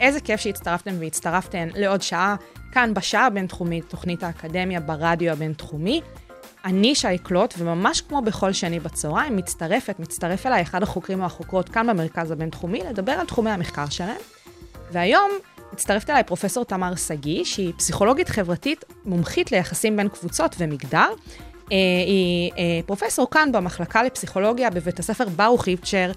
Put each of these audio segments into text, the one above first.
איזה כיף שהצטרפתם והצטרפתן לעוד שעה כאן בשעה הבינתחומית, תוכנית האקדמיה ברדיו הבינתחומי. אני שי קלוט, וממש כמו בכל שני בצהריים, מצטרפת, מצטרף אליי אחד החוקרים או החוקרות כאן במרכז הבינתחומי, לדבר על תחומי המחקר שלהם. והיום מצטרפת אליי פרופסור תמר שגיא, שהיא פסיכולוגית חברתית מומחית ליחסים בין קבוצות ומגדר. אה, היא אה, פרופסור כאן במחלקה לפסיכולוגיה בבית הספר ברוך איפצ'ר,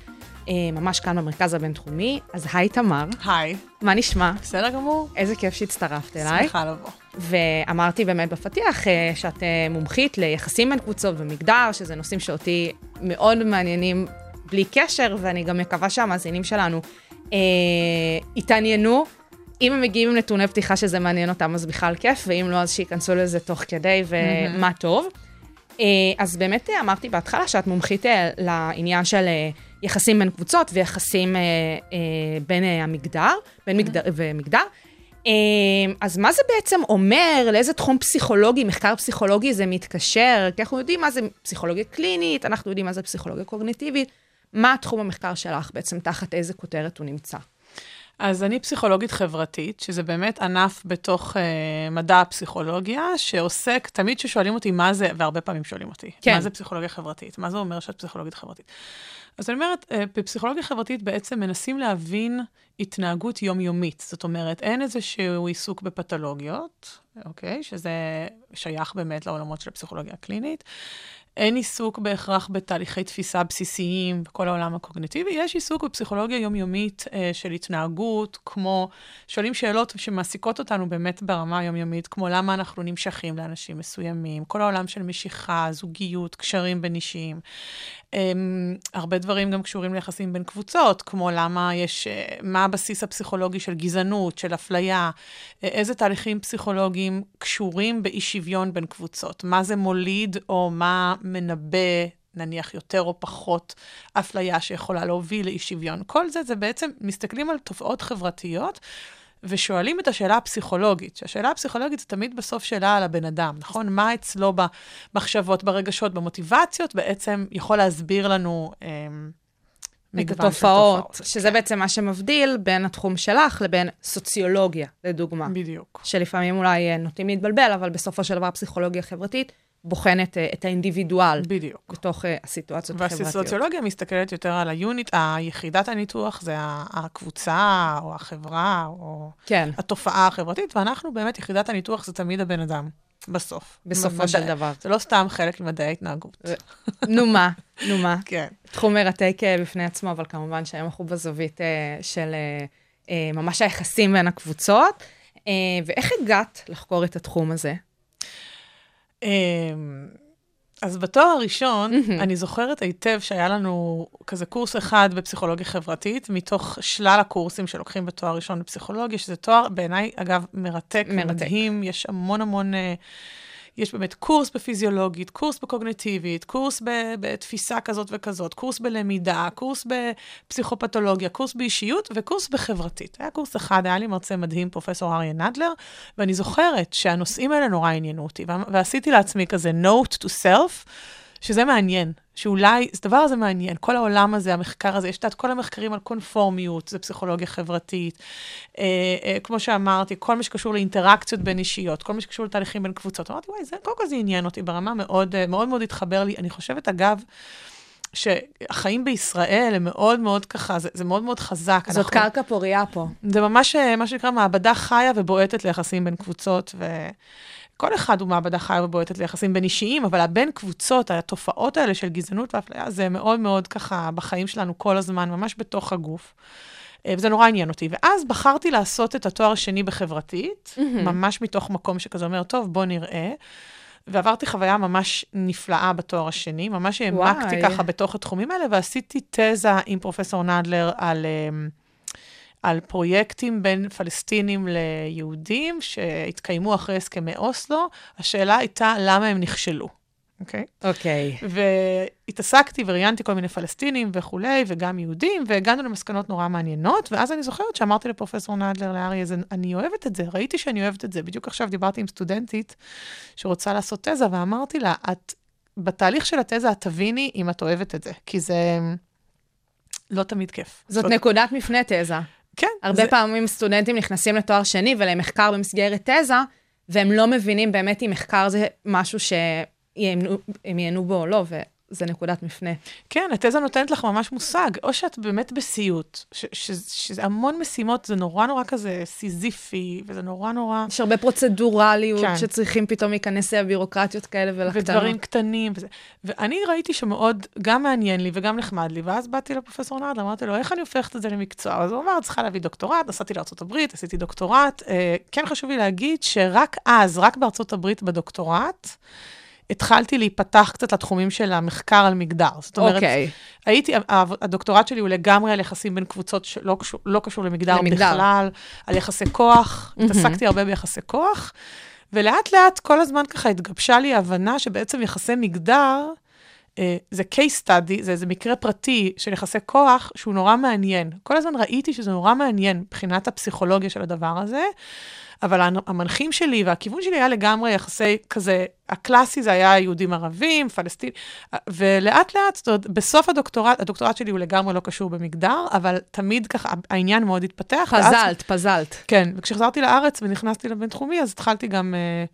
ממש כאן במרכז הבינתחומי. אז היי תמר, היי, מה נשמע? בסדר גמור? איזה כיף שהצטרפת אליי. שמחה לבוא. ואמרתי באמת בפתיח אה, שאת אה, מומחית ליחסים בין קבוצות ומגדר, שזה נושאים שאותי מאוד מעניינים בלי קשר, ואני גם מקווה שהמאזינים שלנו אה, יתעניינו. אם הם מגיעים עם נתוני פתיחה שזה מעניין אותם, אז בכלל כיף, ואם לא, אז שייכנסו לזה תוך כדי, ומה טוב. אה, אז באמת אה, אמרתי בהתחלה שאת מומחית אה, לעניין של אה, יחסים בין קבוצות ויחסים אה, אה, בין אה, המגדר, בין מגדר ומגדר. אה, אז מה זה בעצם אומר, לאיזה תחום פסיכולוגי, מחקר פסיכולוגי זה מתקשר? כי אנחנו יודעים מה זה פסיכולוגיה קלינית, אנחנו יודעים מה זה פסיכולוגיה קוגניטיבית. מה תחום המחקר שלך בעצם, תחת איזה כותרת הוא נמצא? אז אני פסיכולוגית חברתית, שזה באמת ענף בתוך אה, מדע הפסיכולוגיה, שעוסק, תמיד כששואלים אותי מה זה, והרבה פעמים שואלים אותי, כן. מה זה פסיכולוגיה חברתית? מה זה אומר שאת פסיכולוגית חברתית? אז אני אומרת, אה, בפסיכולוגיה חברתית בעצם מנסים להבין התנהגות יומיומית. זאת אומרת, אין איזשהו עיסוק בפתולוגיות, אוקיי? שזה שייך באמת לעולמות של הפסיכולוגיה הקלינית. אין עיסוק בהכרח בתהליכי תפיסה בסיסיים בכל העולם הקוגניטיבי, יש עיסוק בפסיכולוגיה יומיומית אה, של התנהגות, כמו שואלים שאלות שמעסיקות אותנו באמת ברמה היומיומית, כמו למה אנחנו נמשכים לאנשים מסוימים, כל העולם של משיכה, זוגיות, קשרים בין אישיים. אה, הרבה דברים גם קשורים ליחסים בין קבוצות, כמו למה יש, אה, מה הבסיס הפסיכולוגי של גזענות, של אפליה, אה, איזה תהליכים פסיכולוגיים קשורים באי שוויון בין קבוצות, מה זה מוליד או מה מנבא, נניח יותר או פחות אפליה שיכולה להוביל לאי שוויון. כל זה, זה בעצם, מסתכלים על תופעות חברתיות. ושואלים את השאלה הפסיכולוגית, שהשאלה הפסיכולוגית זה תמיד בסוף שאלה על הבן אדם, נכון? מה אצלו במחשבות, ברגשות, במוטיבציות, בעצם יכול להסביר לנו אה, את מגוון של התופעות, תופעות. שזה כן, בעצם מה שמבדיל בין התחום שלך לבין סוציולוגיה, לדוגמה. בדיוק. שלפעמים אולי אה, נוטים להתבלבל, אבל בסופו של דבר פסיכולוגיה חברתית בוחנת אה, את האינדיבידואל בדיוק. בתוך אה, הסיטואציות החברתיות. והסוציולוגיה מסתכלת יותר על היוניט, היחידת הניתוח זה הקבוצה, או החברה, או כן, התופעה החברתית, ואנחנו באמת, יחידת הניתוח זה תמיד הבן אדם, בסוף. בסופו של דבר. זה לא סתם חלק ממדעי ההתנהגות. נו מה, נו מה. כן. תחום מרתק אה, בפני עצמו, אבל כמובן שהיום אנחנו בזווית של ממש היחסים בין הקבוצות. ואיך הגעת לחקור את התחום הזה? אמ, אז בתואר הראשון, אני זוכרת היטב שהיה לנו כזה קורס אחד בפסיכולוגיה חברתית, מתוך שלל הקורסים שלוקחים בתואר ראשון בפסיכולוגיה, שזה תואר בעיניי, אגב, מרתק, מרתק. מדהים, יש המון המון... אה, יש באמת קורס בפיזיולוגית, קורס בקוגניטיבית, קורס בתפיסה כזאת וכזאת, קורס בלמידה, קורס בפסיכופתולוגיה, קורס באישיות וקורס בחברתית. היה קורס אחד, היה לי מרצה מדהים, פרופסור אריה נדלר, ואני זוכרת שהנושאים האלה נורא עניינו אותי, ועשיתי לעצמי כזה note to self, שזה מעניין, שאולי, זה דבר הזה מעניין, כל העולם הזה, המחקר הזה, יש את כל המחקרים על קונפורמיות, זה פסיכולוגיה חברתית, אה, אה, כמו שאמרתי, כל מה שקשור לאינטראקציות בין אישיות, כל מה שקשור לתהליכים בין קבוצות. אמרתי, וואי, זה, קודם כל זה עניין אותי ברמה מאוד, אה, מאוד מאוד התחבר לי. אני חושבת, אגב, שהחיים בישראל הם מאוד מאוד ככה, זה, זה מאוד מאוד חזק. זאת אנחנו- קרקע פוריה פה. זה ממש אה, מה שנקרא מעבדה חיה ובועטת ליחסים בין קבוצות, וכל אחד הוא מעבדה חיה ובועטת ליחסים בין אישיים, אבל הבין קבוצות, התופעות האלה של גזענות ואפליה, זה מאוד מאוד ככה בחיים שלנו כל הזמן, ממש בתוך הגוף. אה, וזה נורא עניין אותי. ואז בחרתי לעשות את התואר השני בחברתית, ממש מתוך מקום שכזה אומר, טוב, בוא נראה. ועברתי חוויה ממש נפלאה בתואר השני, ממש העמקתי. ככה בתוך התחומים האלה, ועשיתי תזה עם פרופסור נדלר על... אמ, על פרויקטים בין פלסטינים ליהודים שהתקיימו אחרי הסכמי אוסלו. השאלה הייתה למה הם נכשלו, אוקיי? אוקיי. והתעסקתי וראיינתי כל מיני פלסטינים וכולי, וגם יהודים, והגענו למסקנות נורא מעניינות, ואז אני זוכרת שאמרתי לפרופסור נדלר, לאריה, "זה- אני אוהבת את זה, ראיתי שאני אוהבת את זה. בדיוק עכשיו דיברתי עם סטודנטית שרוצה לעשות תזה, ואמרתי לה, את, בתהליך של התזה את תביני אם את אוהבת את זה, כי זה לא תמיד כיף. זאת נקודת מפנה תזה. כן. הרבה זה- פעמים סטודנטים נכנסים לתואר שני ולמחקר במסגרת תזה, והם לא מבינים באמת אם מחקר זה משהו שהם ייהנו בו או לא, וזה נקודת מפנה. כן, התזה נותנת לך ממש מושג, או שאת באמת בסיוט, שזה המון משימות, זה נורא נורא כזה סיזיפי, וזה נורא נורא... יש הרבה פרוצדורליות כן. שצריכים פתאום להיכנס לבירוקרטיות כאלה ולקטנות. ודברים קטנים וזה. ואני ראיתי שמאוד, גם מעניין לי וגם נחמד לי, ואז באתי לפרופסור נדלר, אמרתי לו, איך אני הופכת את זה למקצוע? אז הוא אמר, צריכה להביא דוקטורט, נסעתי לארה"ב, עשיתי דוקטורט. אה, כן חשוב לי להגיד שרק אז, רק הברית בדוקטורט, התחלתי להיפתח קצת לתחומים של המחקר על מגדר. זאת אומרת, אוקיי. הייתי, הדוקטורט שלי הוא לגמרי על יחסים בין קבוצות שלא קשור, לא קשור למגדר, למגדר. בכלל, על יחסי כוח, התעסקתי הרבה ביחסי כוח, ולאט לאט כל הזמן ככה התגבשה לי ההבנה שבעצם יחסי מגדר, אה, זה case study, זה איזה מקרה פרטי של יחסי כוח שהוא נורא מעניין. כל הזמן ראיתי שזה נורא מעניין מבחינת הפסיכולוגיה של הדבר הזה, אבל המנחים שלי והכיוון שלי היה לגמרי יחסי כזה, הקלאסי זה היה יהודים ערבים, פלסטינים, ולאט לאט, זאת אומרת, בסוף הדוקטורט, הדוקטורט שלי הוא לגמרי לא קשור במגדר, אבל תמיד ככה העניין מאוד התפתח. ואז- פזלת, פזלת. כן, וכשחזרתי לארץ ונכנסתי לבינתחומי, אז התחלתי גם uh,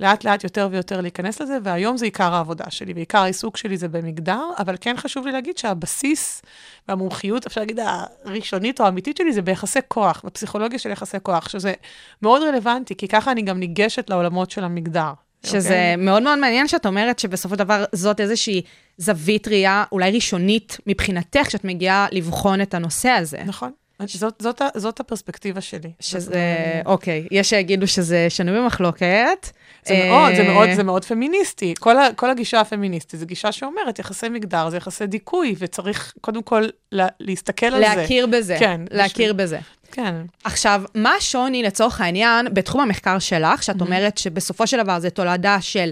לאט לאט יותר ויותר להיכנס לזה, והיום זה עיקר העבודה שלי, ועיקר העיסוק שלי זה במגדר, אבל כן חשוב לי להגיד שהבסיס והמומחיות, אפשר להגיד, הראשונית או האמיתית שלי, זה ביחסי כוח, בפסיכולוגיה של יחסי כוח, שזה מאוד רלוונטי, כי ככה אני גם ניגשת לעולמות של המגדר. שזה אוקיי? מאוד מאוד מעניין שאת אומרת שבסופו של דבר זאת איזושהי זווית ראייה אולי ראשונית מבחינתך, כשאת מגיעה לבחון את הנושא הזה. נכון. זאת, זאת, זאת הפרספקטיבה שלי. שזה, אוקיי, יש שיגידו שזה שנוי במחלוקת. זה מאוד, זה אה, מאוד, זה מאוד פמיניסטי. כל, ה, כל הגישה הפמיניסטית זו גישה שאומרת, יחסי מגדר זה יחסי דיכוי, וצריך קודם כל לה, להסתכל על זה. להכיר בזה. כן, להכיר בשביל- בזה. כן. עכשיו, מה השוני לצורך העניין בתחום המחקר שלך, שאת אומרת שבסופו של דבר זה תולדה של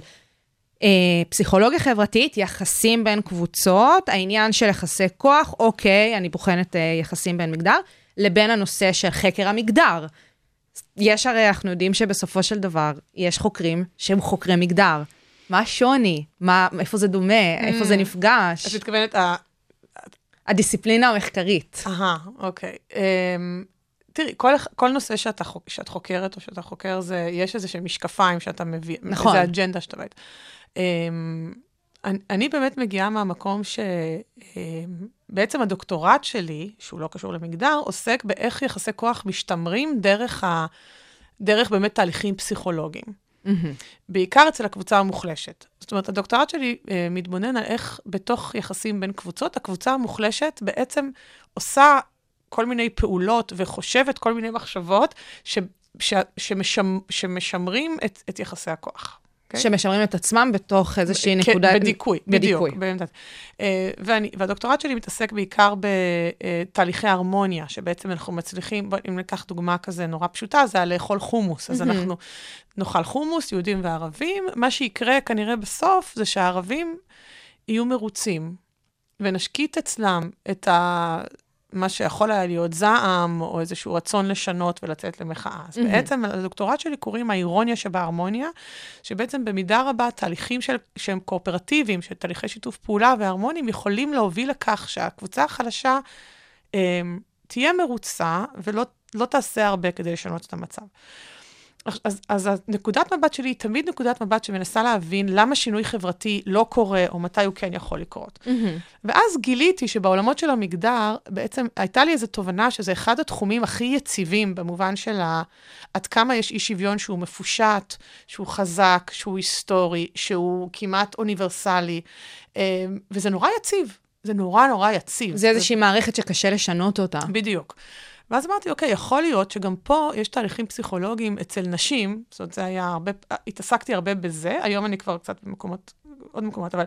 אה, פסיכולוגיה חברתית, יחסים בין קבוצות, העניין של יחסי כוח, אוקיי, אני בוחנת אה, יחסים בין מגדר, לבין הנושא של חקר המגדר. יש הרי, אנחנו יודעים שבסופו של דבר, יש חוקרים שהם חוקרי מגדר. מה השוני? מה, איפה זה דומה? איפה זה נפגש? את מתכוונת, אה, הדיסציפלינה המחקרית. אהה, אוקיי. אמ, תראי, כל, כל נושא שאתה, חוק- שאת חוקרת או שאתה חוקר, זה, יש איזה שהם משקפיים שאתה מביא, נכון. איזה אג'נדה שאתה בא. Um, אני, אני באמת מגיעה מהמקום שבעצם הדוקטורט שלי, שהוא לא קשור למגדר, עוסק באיך יחסי כוח משתמרים דרך, ה, דרך באמת תהליכים פסיכולוגיים. בעיקר אצל הקבוצה המוחלשת. זאת אומרת, הדוקטורט שלי אה, מתבונן על איך בתוך יחסים בין קבוצות, הקבוצה המוחלשת בעצם עושה כל מיני פעולות וחושבת כל מיני מחשבות ש, ש, שמשמ, שמשמרים את, את יחסי הכוח. אוקיי? שמשמרים את עצמם בתוך איזושהי כן, נקודה... בדיכוי. בדיוק. באמת. אה, ואני, והדוקטורט שלי מתעסק בעיקר בתהליכי הרמוניה, שבעצם אנחנו מצליחים, אם ניקח דוגמה כזה נורא פשוטה, זה על לאכול חומוס. אז אנחנו נאכל חומוס, יהודים וערבים, מה שיקרה כנראה בסוף זה שהערבים יהיו מרוצים, ונשקיט אצלם את ה... מה שיכול היה להיות זעם, או איזשהו רצון לשנות ולצאת למחאה. אז בעצם לדוקטורט שלי קוראים האירוניה שבהרמוניה, שבעצם במידה רבה תהליכים של, שהם קואופרטיביים, של תהליכי שיתוף פעולה והרמוניים, יכולים להוביל לכך שהקבוצה החלשה אה, תהיה מרוצה ולא לא תעשה הרבה כדי לשנות את המצב. אז, אז נקודת מבט שלי היא תמיד נקודת מבט שמנסה להבין למה שינוי חברתי לא קורה, או מתי הוא כן יכול לקרות. ואז גיליתי שבעולמות של המגדר, בעצם הייתה לי איזו תובנה שזה אחד התחומים הכי יציבים, במובן של ה... עד כמה יש אי שוויון שהוא מפושט, שהוא חזק, שהוא היסטורי, שהוא כמעט אוניברסלי, אה, וזה נורא יציב. זה נורא נורא יציב. זה איזושהי מערכת שקשה לשנות אותה. בדיוק. ואז אמרתי, אוקיי, יכול להיות שגם פה יש תהליכים פסיכולוגיים אצל נשים, זאת אומרת, זה היה הרבה, התעסקתי הרבה בזה, היום אני כבר קצת במקומות עוד מקומות, אבל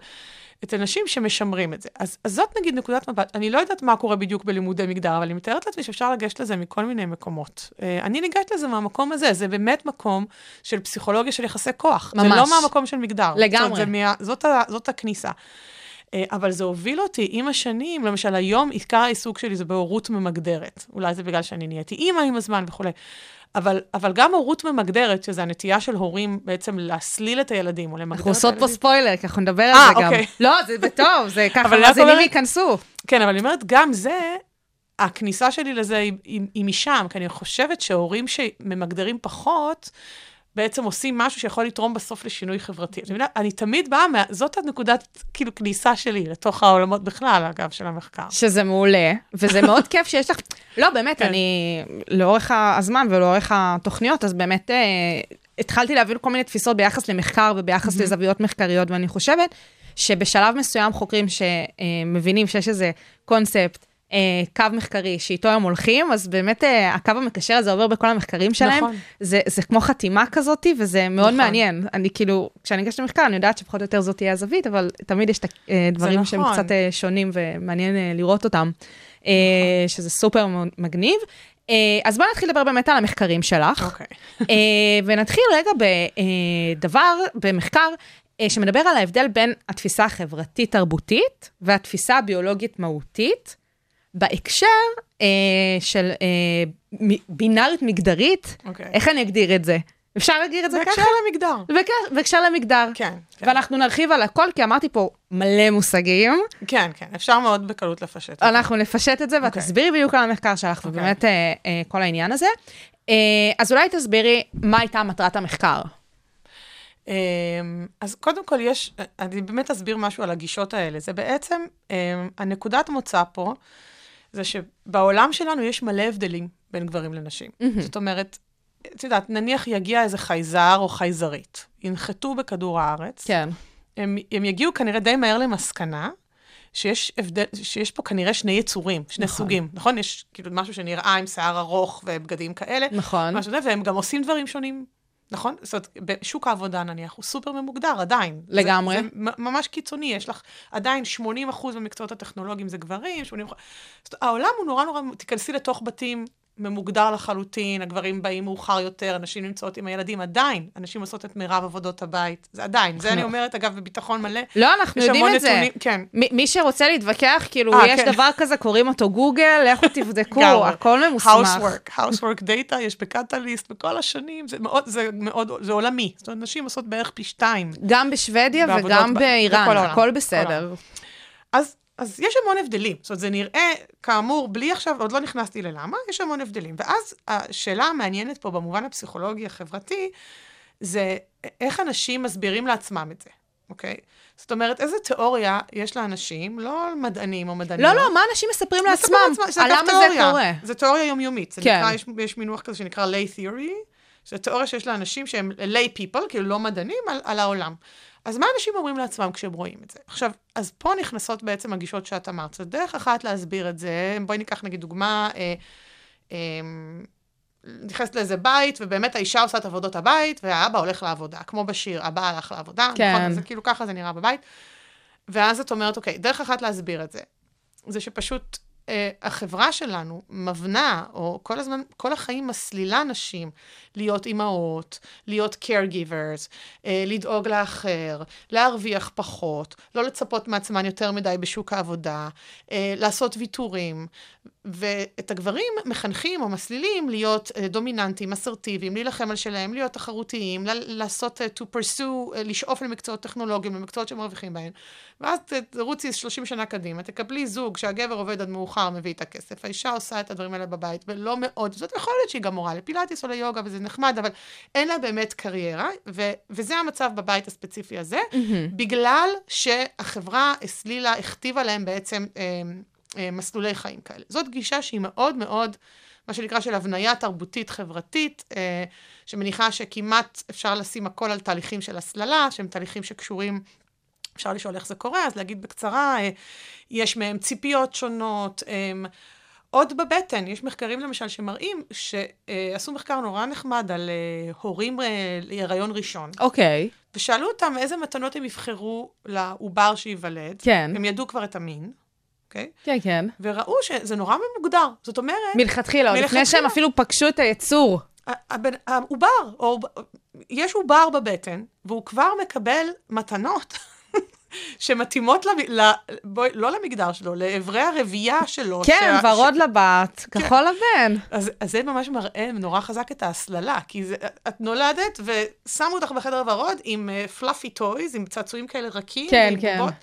אצל נשים שמשמרים את זה. אז, אז זאת נגיד נקודת מבט, אני לא יודעת מה קורה בדיוק בלימודי מגדר, אבל אני מתארת לעצמי שאפשר לגשת לזה מכל מיני מקומות. אה, אני ניגשת לזה מהמקום הזה, זה באמת מקום של פסיכולוגיה של יחסי כוח. ממש. זה לא מהמקום של מגדר. לגמרי. זאת, אומרת, זה מה, זאת, ה, זאת הכניסה. אה, אבל זה הוביל אותי עם השנים, למשל היום עיקר העיסוק שלי זה בהורות ממגדרת. אולי זה בגלל שאני נהייתי אימא עם הזמן וכולי. אבל, אבל גם הורות ממגדרת, שזה הנטייה של הורים בעצם להסליל את הילדים או למגדר את אנחנו עושות פה הילדים. ספוילר, כי אנחנו נדבר על אה, זה גם. אוקיי. לא, זה טוב, זה ככה רק מאזינים ייכנסו. כן, אבל אני אומרת, גם זה, הכניסה שלי לזה היא, היא, היא משם, כי אני חושבת שהורים שממגדרים פחות, בעצם עושים משהו שיכול לתרום בסוף לשינוי חברתי. מבינה? אני תמיד באה, מה, זאת הנקודת, כאילו, כניסה שלי לתוך העולמות בכלל, אגב, של המחקר. שזה מעולה, וזה מאוד כיף שיש לך... לא, באמת, כן. אני, לאורך הזמן ולאורך התוכניות, אז באמת אה, התחלתי להבין כל מיני תפיסות ביחס למחקר וביחס לזוויות מחקריות, ואני חושבת שבשלב מסוים חוקרים שמבינים שיש איזה קונספט, אה, קו מחקרי שאיתו הם הולכים, אז באמת אה, הקו המקשר הזה עובר בכל המחקרים שלהם. נכון. זה, זה כמו חתימה כזאת, וזה מאוד נכון. מעניין. אני כאילו, כשאני ניגשת למחקר, אני יודעת שפחות או יותר זאת תהיה הזווית, אבל תמיד יש את הדברים שהם נכון. קצת אה, שונים ומעניין אה, לראות אותם, אה, שזה סופר מגניב. אה, אז בואי נתחיל לדבר באמת על המחקרים שלך, אוקיי. אה, ונתחיל רגע בדבר, במחקר, אה, שמדבר על ההבדל בין התפיסה החברתית-תרבותית והתפיסה הביולוגית-מהותית, בהקשר אה, של אה, בינארית מגדרית, אוקיי. איך אני אגדיר את זה? אפשר להגדיר את זה בהקשר ככה? למגדר. בהקשר- בהקשר למגדר. כן, כן. ואנחנו נרחיב על הכל, כי אמרתי פה מלא מושגים. כן, כן, אפשר מאוד בקלות לפשט. את זה. אנחנו נפשט את זה, ואת אוקיי. תסבירי בדיוק על המחקר שלך, אוקיי. ובאמת אה, אה, כל העניין הזה. אה, אז אולי תסבירי מה הייתה מטרת המחקר. אמ, אז קודם כל יש, אני באמת אסביר משהו על הגישות האלה. זה בעצם, אמ, הנקודת מוצא פה, זה שבעולם שלנו יש מלא הבדלים בין גברים לנשים. זאת אומרת, את יודעת, נניח יגיע איזה חייזר או חייזרית, ינחתו בכדור הארץ, כן. הם, הם יגיעו כנראה די מהר למסקנה שיש הבדל, שיש פה כנראה שני יצורים, שני נכון. סוגים, נכון? יש כאילו משהו שנראה עם שיער ארוך ובגדים כאלה. נכון. משהו והם גם עושים דברים שונים, נכון? זאת אומרת, בשוק העבודה נניח, הוא סופר ממוגדר עדיין. לגמרי. זה, זה ממש קיצוני, יש לך עדיין 80 אחוז במקצועות הטכנולוגיים זה גברים, 80 אחוז... זאת אומרת, העולם הוא נורא נורא, תיכנסי לתוך בתים ממוגדר לחלוטין, הגברים באים מאוחר יותר, הנשים נמצאות עם הילדים, עדיין, הנשים עושות את מירב עבודות הבית, זה עדיין, זה אני אומרת, אגב, בביטחון מלא. לא, אנחנו יודעים את זה. נתונים, כן. מי שרוצה להתווכח, כאילו, אה, יש כן. דבר כזה, קוראים אותו גוגל, לכו תבדקו. הכל ממוסמך. housework, housework data, יש בקטליסט, בכל השנים, זה מאוד, זה מאוד, זה עולמי. זאת אומרת, נשים עושות בערך פי שתיים. גם בשוודיה וגם באיראן, הכל בסדר. אז, אז יש המון הבדלים. זאת אומרת, זה נראה, כאמור, בלי עכשיו, עוד לא נכנסתי ללמה, יש המון הבדלים. ואז השאלה המעניינת פה במובן הפסיכולוגי החברתי, זה איך אנשים מסבירים לעצמם את זה, אוקיי? זאת אומרת, איזה תיאוריה יש לאנשים, לא מדענים או מדעניות. לא, לא, מה אנשים מספרים מספר לעצמם? לעצמם, שזה על אגב למה זה. קורה? זה תיאוריה יומיומית. זה כן. נקרא, יש, יש מינוח כזה שנקרא lay theory, שזה תיאוריה שיש לאנשים שהם lay people, כאילו לא מדענים, על, על העולם. אז מה אנשים אומרים לעצמם כשהם רואים את זה? עכשיו, אז פה נכנסות בעצם הגישות שאת אמרת. זו דרך אחת להסביר את זה. בואי ניקח נגיד דוגמה, אה, אה, נכנסת לאיזה בית, ובאמת האישה עושה את עבודות הבית, והאבא הולך לעבודה. כמו בשיר, אבא הלך לעבודה. כן. נכון? זה כאילו ככה זה נראה בבית. ואז את אומרת, אוקיי, דרך אחת להסביר את זה, זה שפשוט אה, החברה שלנו מבנה, או כל הזמן, כל החיים מסלילה נשים להיות אימהות, להיות caregivers, אה, לדאוג לאחר, להרוויח פחות, לא לצפות מעצמן יותר מדי בשוק העבודה, אה, לעשות ויתורים. ואת הגברים מחנכים או מסלילים להיות דומיננטיים, אסרטיביים, להילחם על שלהם, להיות תחרותיים, לעשות, to pursue, לשאוף למקצועות טכנולוגיים, למקצועות שמרוויחים בהם. ואז תרוצי 30 שנה קדימה, תקבלי זוג שהגבר עובד עד מאוחר, מביא את הכסף, האישה עושה את הדברים האלה בבית, ולא מאוד, זאת יכול להיות שהיא גם מורה לפילאטיס או ליוגה, וזה נחמד, אבל אין לה באמת קריירה, ו- וזה המצב בבית הספציפי הזה, בגלל שהחברה הסלילה, הכתיבה להם בעצם אה, אה, מסלולי חיים כאלה. זאת גישה שהיא מאוד מאוד, מה שנקרא של הבניה תרבותית חברתית, אה, שמניחה שכמעט אפשר לשים הכל על תהליכים של הסללה, שהם תהליכים שקשורים אפשר לשאול איך זה קורה, אז להגיד בקצרה, אה, יש מהם ציפיות שונות, הם, עוד בבטן, יש מחקרים למשל שמראים שעשו מחקר נורא נחמד על אה, הורים אה, להיריון ראשון, אוקיי, ושאלו אותם איזה מתנות הם יבחרו לעובר שייוולד. כן. הם ידעו כבר את המין, אוקיי? כן, כן. וראו שזה נורא מוגדר. זאת אומרת, מלכתחילה, עוד לפני. שהם אפילו פגשו את היצור. העובר, או יש עובר בבטן, והוא כבר מקבל מתנות שמתאימות, למ... ל... בואי, לא למגדר שלו, לאברי הרבייה שלו. כן, שה- ורוד לבת, כחול לבן. אז, אז זה ממש מראה נורא חזק את ההסללה, כי זה, את נולדת ושמו אותך בחדר ורוד עם פלאפי טויז, עם צעצועים כאלה רכים. כן, כן. בובות.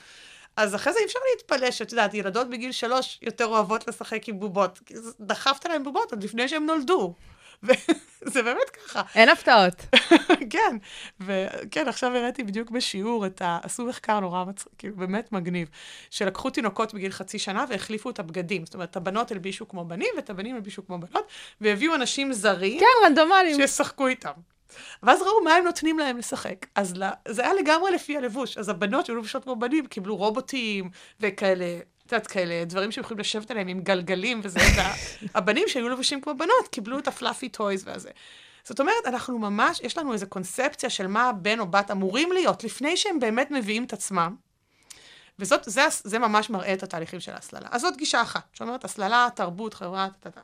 אז אחרי זה אי אפשר להתפלא שאת יודעת, ילדות בגיל שלוש יותר אוהבות לשחק עם בובות. דחפת להם בובות עוד לפני שהם נולדו. וזה באמת ככה. אין הפתעות. כן, וכן, עכשיו הראיתי בדיוק בשיעור את ה... עשו מחקר נורא מצחיק, כאילו, באמת מגניב, שלקחו תינוקות בגיל חצי שנה והחליפו את הבגדים. זאת אומרת, את הבנות הלבישו כמו בנים ואת הבנים הלבישו כמו בנות, והביאו אנשים זרים כן, רנדומליים. שישחקו איתם. ואז ראו מה הם נותנים להם לשחק. אז ל... זה היה לגמרי לפי הלבוש. אז הבנות שהיו לבושות כמו בנים קיבלו רובוטים וכאלה, את יודעת, כאלה דברים שהם יכולים לשבת עליהם עם גלגלים וזה, והבנים שהיו לבושים כמו בנות קיבלו את ה fluffy toys והזה. זאת אומרת, אנחנו ממש, יש לנו איזו קונספציה של מה הבן או בת אמורים להיות, לפני שהם באמת מביאים את עצמם. וזאת, זה, זה ממש מראה את התהליכים של ההסללה. אז זאת גישה אחת, שאומרת הסללה, תרבות, חברה, טה-טה.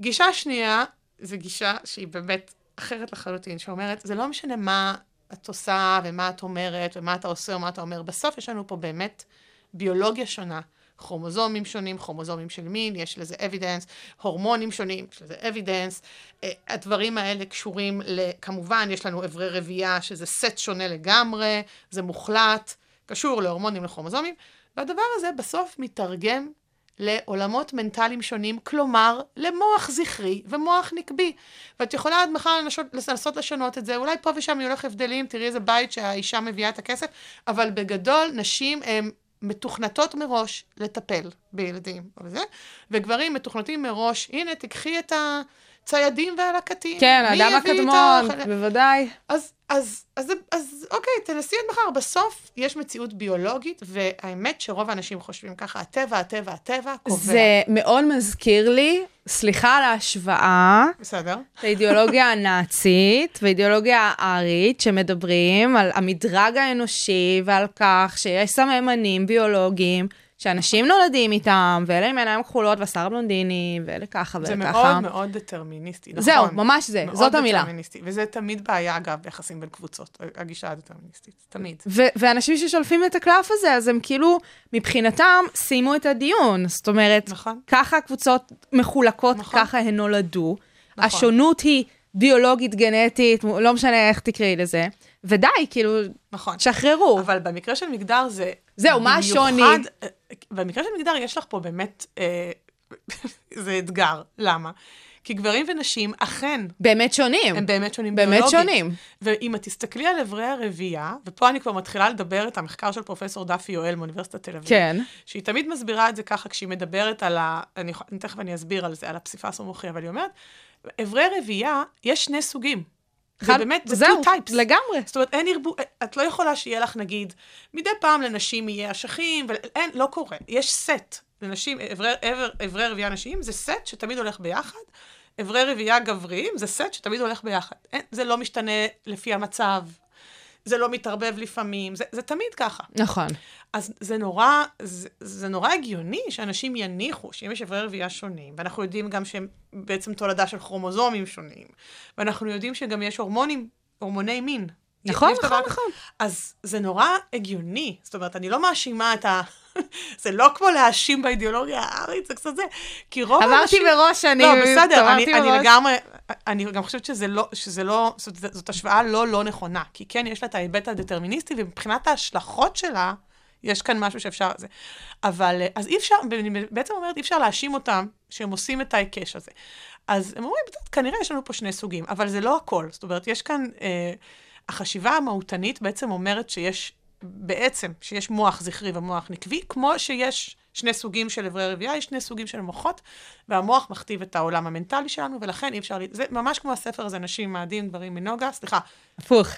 גישה שנייה, זו גישה שהיא באמת אחרת לחלוטין, שאומרת, זה לא משנה מה את עושה ומה את אומרת ומה אתה עושה או מה אתה אומר, בסוף יש לנו פה באמת ביולוגיה שונה. כרומוזומים שונים, כרומוזומים של מין, יש לזה evidence, הורמונים שונים, יש לזה evidence. הדברים האלה קשורים, כמובן, יש לנו אברי רבייה, שזה סט שונה לגמרי, זה מוחלט, קשור להורמונים, לכרומוזומים, והדבר הזה בסוף מתרגם לעולמות מנטליים שונים, כלומר, למוח זכרי ומוח נקבי. ואת יכולה עד מחר לנסות, לנסות לשנות את זה, אולי פה ושם יהיו לך הבדלים, תראי איזה בית שהאישה מביאה את הכסף, אבל בגדול, נשים הן מתוכנתות מראש לטפל בילדים, וזה, וגברים מתוכנתים מראש, הנה, תקחי את הציידים והלקטים. כן, מי האדם הקדמון, האוכל? בוודאי. אז, אז, אז, אז אוקיי, תנסי עד מחר. בסוף יש מציאות ביולוגית, והאמת שרוב האנשים חושבים ככה, הטבע, הטבע, הטבע קובע. זה מאוד מזכיר לי, סליחה על ההשוואה, בסדר. את האידיאולוגיה הנאצית והאידיאולוגיה הארית, שמדברים על המדרג האנושי ועל כך שיש סממנים ביולוגיים שאנשים נולדים איתם, ואלה עם עיניים כחולות והשיער בלונדיני, ואלה ככה זה ואלה מאוד ככה. מאוד דטרמיניסטי, נכון. זהו, ממש זה, מאוד זאת המילה. דטרמיניסטי, וזה תמיד בעיה, אגב, ביחסים בין קבוצות, הגישה הדטרמיניסטית, תמיד. ואנשים ששולפים את הקלף הזה, אז הם כאילו, מבחינתם, סיימו את הדיון. זאת אומרת, נכון. ככה הקבוצות מחולקות, נכון. ככה הן נולדו. נכון. השונות היא ביולוגית, גנטית, לא משנה איך תקראי לזה. ודי, כאילו, נכון. שחררו. אבל במקרה של מגדר זה... זהו, מה במיוחד- השוני? במקרה של מגדר יש לך פה באמת... אה, זה אתגר. למה? כי גברים ונשים אכן באמת שונים. הם באמת שונים באמת ביולוגית. שונים. ואם את תסתכלי על אברי הרבייה, ופה אני כבר מתחילה לדבר את המחקר של פרופסור דפי יואל מאוניברסיטת תל אביב. כן. שהיא תמיד מסבירה את זה ככה כשהיא מדברת על ה... אני תכף אני אסביר על זה, על הפסיפס המוחי, אבל היא אומרת, אברי רבייה, יש שני סוגים. זה באמת, זה זהו, two types. לגמרי. זאת אומרת, אין ערבוב, את לא יכולה שיהיה לך, נגיד, מדי פעם לנשים יהיה אשכים, ואין, לא קורה. יש סט לנשים, אברי, אבר, אברי רבייה נשיים, זה סט שתמיד הולך ביחד. אברי רבייה גבריים, זה סט שתמיד הולך ביחד. אין, זה לא משתנה לפי המצב, זה לא מתערבב לפעמים, זה, זה תמיד ככה. נכון. אז זה נורא, זה, זה נורא הגיוני שאנשים יניחו שאם יש אברי רבייה שונים, ואנחנו יודעים גם שהם בעצם תולדה של כרומוזומים שונים, ואנחנו יודעים שגם יש הורמונים, הורמוני מין. נכון, נכון. נכון. אז זה נורא הגיוני. זאת אומרת, אני לא מאשימה את ה... זה לא כמו להאשים באידיאולוגיה הארית, זה קצת זה. כי רוב אמרתי האנשים... מראש שאני... לא, בסדר, אני, אמרתי אני מראש. לגמרי, אני גם חושבת שזה לא, שזה לא, זאת, זאת השוואה לא לא נכונה, כי כן, יש לה את ההיבט הדטרמיניסטי, ומבחינת ההשלכות שלה, יש כאן משהו שאפשר, זה. אבל, אז אי אפשר, אני בעצם אומרת, אי אפשר להאשים אותם שהם עושים את ההיקש הזה. אז הם אומרים, "טוב, כנראה יש לנו פה שני סוגים, אבל זה לא הכל. זאת אומרת, יש כאן, אה, החשיבה המהותנית בעצם אומרת שיש, בעצם, שיש מוח זכרי ומוח נקבי, כמו שיש שני סוגים של אברי רבייה, יש שני סוגים של מוחות, והמוח מכתיב את העולם המנטלי שלנו, ולכן אי אפשר, זה ממש כמו הספר הזה, נשים מאדים, גברים מנוגה, סליחה. הפוך.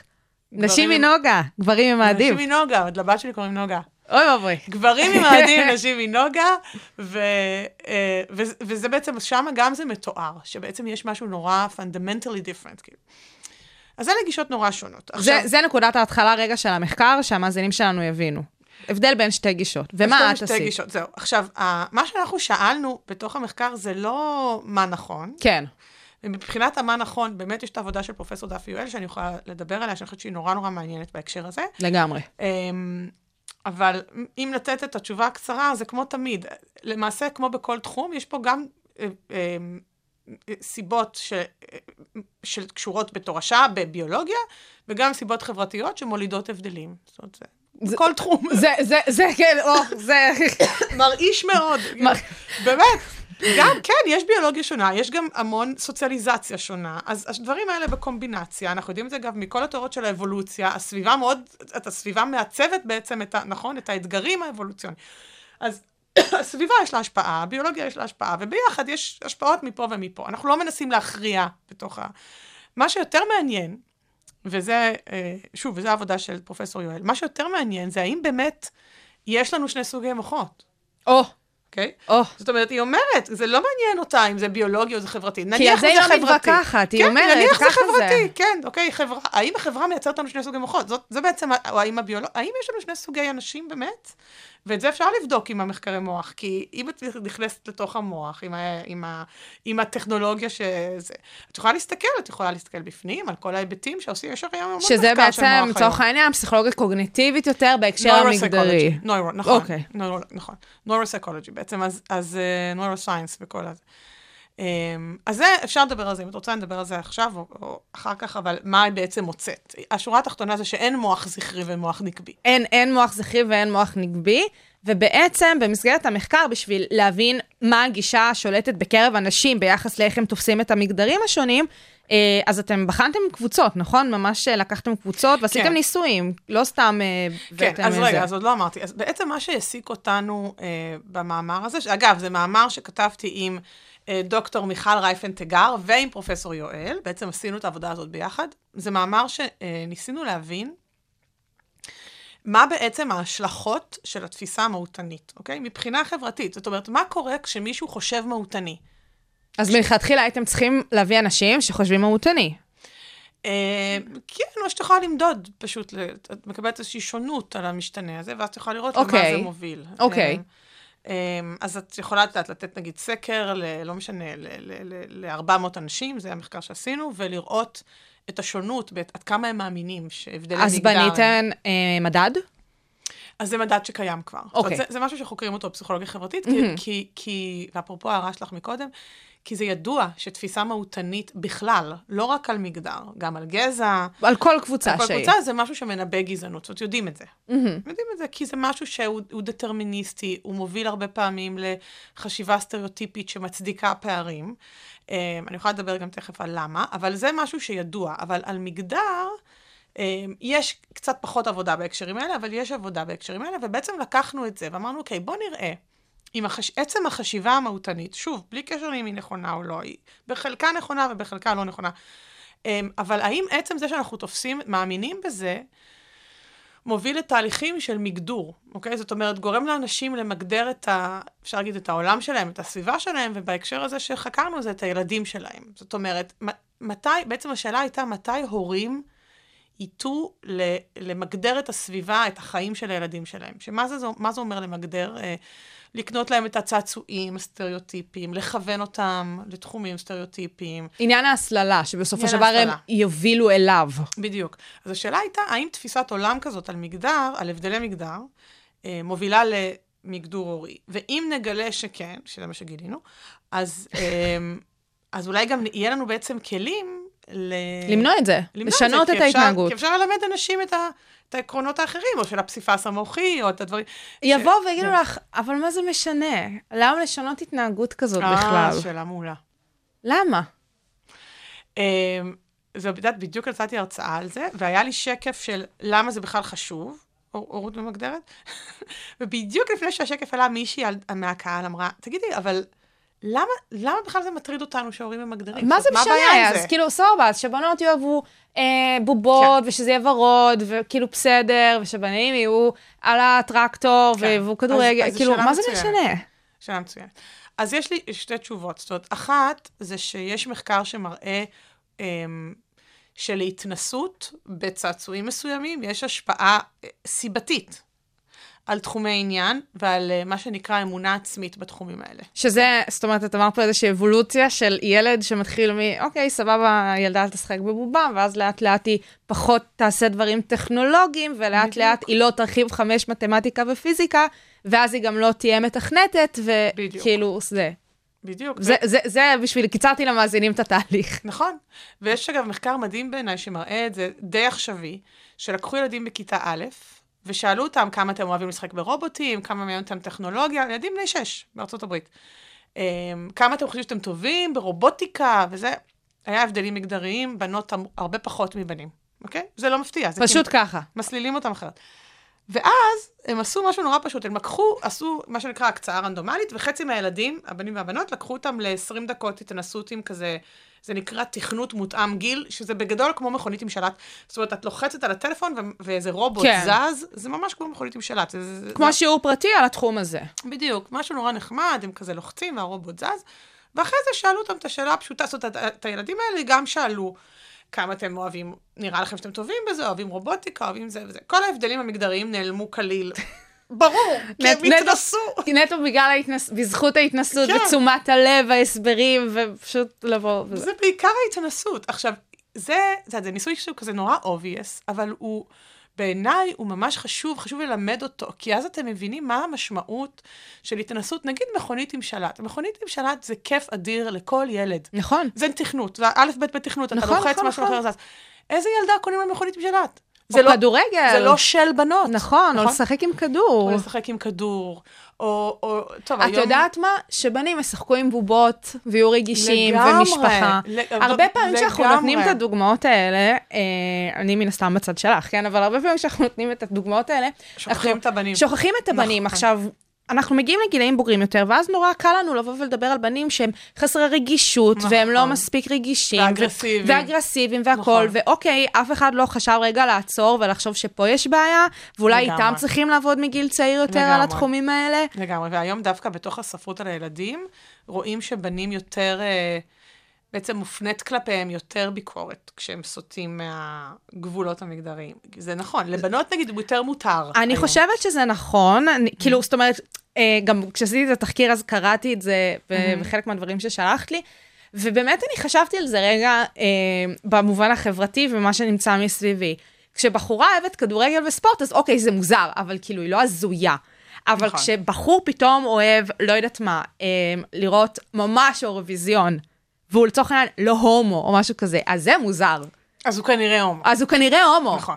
נשים מנוגה, גברים ממאדים. נשים מנוגה, עוד לבת שלי קוראים נוגה. אוי ואבוי. גברים ממאדים, נשים מנוגה, ו, אה, ו, וזה בעצם, שם גם זה מתואר, שבעצם יש משהו נורא fundamentally different, כאילו. אז אלה גישות נורא שונות. זה, זה נקודת ההתחלה רגע של המחקר, שהמאזינים שלנו יבינו. הבדל בין שתי גישות. ומה את שתי עשית? גישות, זהו. עכשיו, מה שאנחנו שאלנו בתוך המחקר זה לא מה נכון, כן. ומבחינת המה נכון, באמת יש את העבודה של פרופסור דפי יואל, שאני יכולה לדבר עליה, שאני חושבת שהיא נורא נורא מעניינת בהקשר הזה. לגמרי. אמ, אבל אם לתת את התשובה הקצרה, זה כמו תמיד. למעשה, כמו בכל תחום, יש פה גם אה, אה, סיבות ש, שקשורות בתורשה, בביולוגיה, וגם סיבות חברתיות שמולידות הבדלים. זאת אומרת, זה... זה- בכל תחום. זה, זה, זה, כן, או, זה... מרעיש מאוד. באמת. גם, כן, יש ביולוגיה שונה, יש גם המון סוציאליזציה שונה. אז הדברים האלה בקומבינציה, אנחנו יודעים את זה אגב מכל התיאוריות של האבולוציה, הסביבה מאוד, את הסביבה מעצבת בעצם את ה... נכון? את האתגרים האבולוציוניים. אז הסביבה יש לה השפעה, הביולוגיה יש לה השפעה, וביחד יש השפעות מפה ומפה. אנחנו לא מנסים להכריע בתוך ה... מה שיותר מעניין, וזה, אה, שוב, וזו העבודה של פרופסור יואל, מה שיותר מעניין זה האם באמת יש לנו שני סוגי מוחות. או, אוקיי? או. זאת אומרת, היא אומרת, זה לא מעניין אותה אם זה ביולוגי או זה חברתי. על נניח זה היא זה לא חברתי. מתווכחת, היא כן, אומרת, נניח זה ככה חברי, זה. כן, אוקיי, חברה. האם החברה מייצרת לנו שני סוגי מוחות? זאת, זה בעצם, או האם הביולוג... האם יש לנו שני סוגי אנשים באמת? ואת זה אפשר לבדוק עם המחקרי מוח, כי אם את נכנסת לתוך המוח, עם, ה, עם, ה, עם הטכנולוגיה שזה... את יכולה להסתכל, את יכולה להסתכל בפנים על כל ההיבטים שעושים, יש הרי המון שזה מחקר של בעצם, מוח לצורך היום. העניין, פסיכולוגיה קוגניטיבית יותר בהקשר המגדרי. נוירו, נכון. אוקיי. נוירו, נכון. נוירוסקולוגי בעצם, אז, אז נוירוסיינס וכל הזה. Um, אז זה, אפשר לדבר על זה, אם את רוצה נדבר על זה עכשיו או, או אחר כך, אבל מה היא בעצם מוצאת? השורה התחתונה זה שאין מוח זכרי ומוח נקבי. אין, אין מוח זכרי ואין מוח נגבי, ובעצם במסגרת המחקר, בשביל להבין מה הגישה השולטת בקרב אנשים ביחס לאיך הם תופסים את המגדרים השונים, אה, אז אתם בחנתם קבוצות, נכון? ממש אה, לקחתם קבוצות ועשיתם כן. ניסויים, לא סתם אה, כן, אז רגע, אז עוד לא אמרתי. אז בעצם מה שהעסיק אותנו אה, במאמר הזה, אגב, זה מאמר שכתבתי עם דוקטור מיכל רייפן תגר ועם פרופסור יואל, בעצם עשינו את העבודה הזאת ביחד. זה מאמר שניסינו להבין מה בעצם ההשלכות של התפיסה המהותנית, אוקיי? מבחינה חברתית. זאת אומרת, מה קורה כשמישהו חושב מהותני? אז מלכתחילה הייתם צריכים להביא אנשים שחושבים מהותני. אה, כן, או שאת יכולה למדוד, פשוט, את מקבלת איזושהי שונות על המשתנה הזה, ואז את יכולה לראות למה אוקיי. זה מוביל. אוקיי. אה, אה, אז את יכולה לתת, לתת נגיד סקר, ל, לא משנה, ל-400 אנשים, זה המחקר שעשינו, ולראות את השונות, עד כמה הם מאמינים שהבדלי מגדר... אז בניתם אה, מדד? אז זה מדד שקיים כבר. זאת אוקיי. זה, זה משהו שחוקרים אותו בפסיכולוגיה חברתית, כי, כי, כי, ואפרופו ההערה שלך מקודם, כי זה ידוע שתפיסה מהותנית בכלל, לא רק על מגדר, גם על גזע, על כל קבוצה כל שהיא. קבוצה זה משהו שמנבא גזענות, זאת אומרת, יודעים את זה. יודעים את זה, כי זה משהו שהוא הוא דטרמיניסטי, הוא מוביל הרבה פעמים לחשיבה סטריאוטיפית שמצדיקה פערים. אה, אני יכולה לדבר גם תכף על למה, אבל זה משהו שידוע. אבל על מגדר, אה, יש קצת פחות עבודה בהקשרים האלה, אבל יש עבודה בהקשרים האלה, ובעצם לקחנו את זה ואמרנו, אוקיי, בוא נראה. אם החש... עצם החשיבה המהותנית, שוב, בלי קשר לאם היא נכונה או לא, היא בחלקה נכונה ובחלקה לא נכונה. אמ, אבל האם עצם זה שאנחנו תופסים, מאמינים בזה, מוביל לתהליכים של מגדור, אוקיי? זאת אומרת, גורם לאנשים למגדר את ה... אפשר להגיד, את העולם שלהם, את הסביבה שלהם, ובהקשר הזה שחקרנו זה את הילדים שלהם. זאת אומרת, מתי, בעצם השאלה הייתה מתי הורים ייטו למגדר את הסביבה, את החיים של הילדים שלהם. שמה זה, מה זה אומר למגדר? אה, לקנות להם את הצעצועים הסטריאוטיפיים, לכוון אותם לתחומים סטריאוטיפיים. עניין ההסללה, שבסופו של דבר הם. יובילו אליו. בדיוק. אז השאלה הייתה, האם תפיסת עולם כזאת על מגדר, על הבדלי מגדר, אה, מובילה למגדור הורי? ואם נגלה שכן, שזה מה שגילינו, אז, אה, אז אולי גם יהיה לנו בעצם כלים ל... למנוע את זה, למנוע לשנות זה, את כי אפשר- ההתנהגות. כי אפשר ללמד אנשים את, ה, את העקרונות האחרים, או של הפסיפס המוחי, או את הדברים... יבואו ויגידו כן. לך, אבל מה זה משנה? למה לשנות התנהגות כזאת אה, בכלל? שאלה מעולה. למה? אמ, זה, את יודעת, בדיוק יצאתי הרצאה על זה, והיה לי שקף של למה זה בכלל חשוב, הור- הורות ממגדרת, ובדיוק לפני שהשקף עלה, מישהי על, מהקהל אמרה, תגידי, אבל למה, למה בכלל זה מטריד אותנו שההורים הם מגדירים? מה זה משנה? אז זה? כאילו, סבבה, אז שבנות יאהבו אה, בובות, כן. ושזה יהיה ורוד, וכאילו בסדר, ושבנים יהיו על הטרקטור, כן. ויבואו כדורגל, אז- אז זו כאילו, מה זה מצוינת. משנה? שאלה מצוינת. אז יש לי שתי תשובות. זאת אומרת, אחת, זה שיש מחקר שמראה אמ, שלהתנסות בצעצועים מסוימים יש השפעה אה, סיבתית על תחומי עניין ועל אה, מה שנקרא אמונה עצמית בתחומים האלה. שזה, זאת אומרת, את אמרת פה איזושהי אבולוציה של ילד שמתחיל מ, אוקיי, סבבה, הילדה תשחק בבובה, ואז לאט לאט היא פחות תעשה דברים טכנולוגיים, ולאט בדיוק. לאט היא לא תרחיב חמש מתמטיקה ופיזיקה, ואז היא גם לא תהיה מתכנתת. וכאילו, זה. בדיוק. זה, זה, זה בשביל, קיצרתי למאזינים את התהליך. נכון. ויש אגב מחקר מדהים בעיניי שמראה את זה די עכשווי, שלקחו ילדים בכיתה א', ושאלו אותם כמה אתם אוהבים לשחק ברובוטים, כמה מעניין אותם טכנולוגיה, ילדים בני שש בארצות הברית. אמ, כמה אתם חושבים שאתם טובים ברובוטיקה וזה. היה הבדלים מגדריים, בנות המ- הרבה פחות מבנים, אוקיי? זה לא מפתיע. זה פשוט כאילו- ככה. מסלילים אותם אחרת. ואז הם עשו משהו נורא פשוט, הם לקחו, עשו מה שנקרא הקצאה רנדומלית, וחצי מהילדים, הבנים והבנות, לקחו אותם ל-20 דקות התנסות עם כזה, זה נקרא תכנות מותאם גיל, שזה בגדול כמו מכונית עם שלט. זאת אומרת, את לוחצת על הטלפון ו- ואיזה רובוט כן. זז, זה ממש כמו מכונית עם שלט. זה, זה, כמו זה, שיעור פרטי על התחום הזה. בדיוק, משהו נורא נחמד, הם כזה לוחצים והרובוט זז, ואחרי זה שאלו אותם את השאלה הפשוטה, זאת אומרת, את הילדים האלה גם שאלו כמה אתם אוהבים, נראה לכם שאתם טובים בזה, אוהבים רובוטיקה, אוהבים זה וזה. כל ההבדלים המגדריים נעלמו כליל. ברור, כי הם התנסו. נטו בגלל ההתנס... בזכות ההתנסות כן. ותשומת הלב, ההסברים, ופשוט לבוא וזה. זה בעיקר ההתנסות. עכשיו, זה, זה, זה ניסוי שהוא כזה נורא obvious, אבל הוא, בעיניי, הוא ממש חשוב, חשוב ללמד אותו, כי אז אתם מבינים מה המשמעות של התנסות, נגיד מכונית עם שלט. מכונית עם שלט זה כיף אדיר לכל ילד. נכון. זה תכנות, זה א' ב' בתכנות, אתה נכון, לוחץ נכון, משהו נכון. אחר זז. איזה ילדה קונים לה מכונית עם שלט? או זה לא- כדורגל. זה לא של בנות. נכון, או לשחק עם כדור. או לשחק עם כדור, או, או, טוב, את היום... יודעת מה? שבנים ישחקו עם בובות ויהיו רגישים לגמרי. ומשפחה. לג- הרבה פעמים שאנחנו. נותנים את הדוגמאות האלה, אה, אני מן הסתם בצד שלך, כן? אבל הרבה פעמים שאנחנו נותנים את הדוגמאות האלה, שוכחים אנחנו את הבנים. שוכחים את הבנים. נכון. עכשיו, אנחנו מגיעים לגילאים בוגרים יותר, ואז נורא קל לנו לבוא ולדבר על בנים שהם חסרי רגישות, נכון. והם לא מספיק רגישים. ואגרסיביים. ואגרסיביים והכול, נכון. ואוקיי, אף אחד לא חשב רגע לעצור ולחשוב שפה יש בעיה, ואולי לגמרי. איתם צריכים לעבוד מגיל צעיר יותר על לגמרי. התחומים האלה. לגמרי, והיום דווקא בתוך הספרות על הילדים, רואים שבנים יותר, אה, בעצם מופנית כלפיהם יותר ביקורת כשהם סוטים מהגבולות המגדריים. זה נכון, לבנות נגיד יותר מותר. אני היום. חושבת שזה נכון, אני, כאילו, זאת אומרת, אה, גם כשעשיתי את התחקיר אז קראתי את זה בחלק מהדברים ששלחת לי, ובאמת אני חשבתי על זה רגע אה, במובן החברתי ומה שנמצא מסביבי. כשבחורה אוהבת כדורגל וספורט, אז אוקיי, זה מוזר, אבל כאילו, היא לא הזויה. אבל נכון. כשבחור פתאום אוהב, לא יודעת מה, אה, לראות ממש אירוויזיון, והוא לצורך העניין לא הומו או משהו כזה, אז זה מוזר. אז הוא כנראה הומו. אז הוא כנראה הומו. נכון.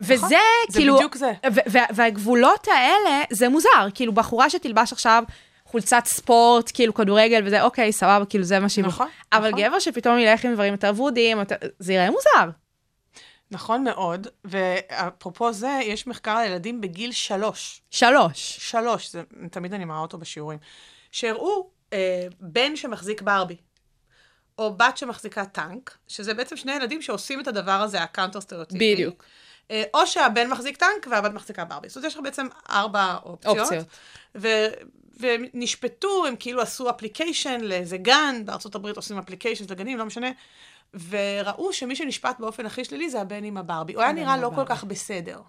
וזה נכון, זה כאילו, בדיוק זה. ו- ו- והגבולות האלה, זה מוזר, כאילו בחורה שתלבש עכשיו חולצת ספורט, כאילו כדורגל וזה, אוקיי, סבבה, כאילו זה מה שהיא... נכון, אבל נכון. גבר שפתאום ילך עם דברים יותר ורודים, זה יראה מוזר. נכון מאוד, ואפרופו זה, יש מחקר על ילדים בגיל שלוש. שלוש. שלוש, זה, תמיד אני מראה אותו בשיעורים, שהראו אה, בן שמחזיק ברבי, או בת שמחזיקה טנק, שזה בעצם שני ילדים שעושים את הדבר הזה, ה counter סטריאוטיפי. בדיוק. אה, או שהבן מחזיק טנק והבת מחזיקה ברבי. זאת אומרת, יש לך בעצם ארבע אופציות. אופציות. ו- והם נשפטו, הם כאילו עשו application לאיזה גן, בארצות הברית עושים application לגנים, לא משנה, וראו שמי שנשפט באופן הכי שלילי זה הבן עם הברבי. הוא היה נראה לא כל כך בסדר.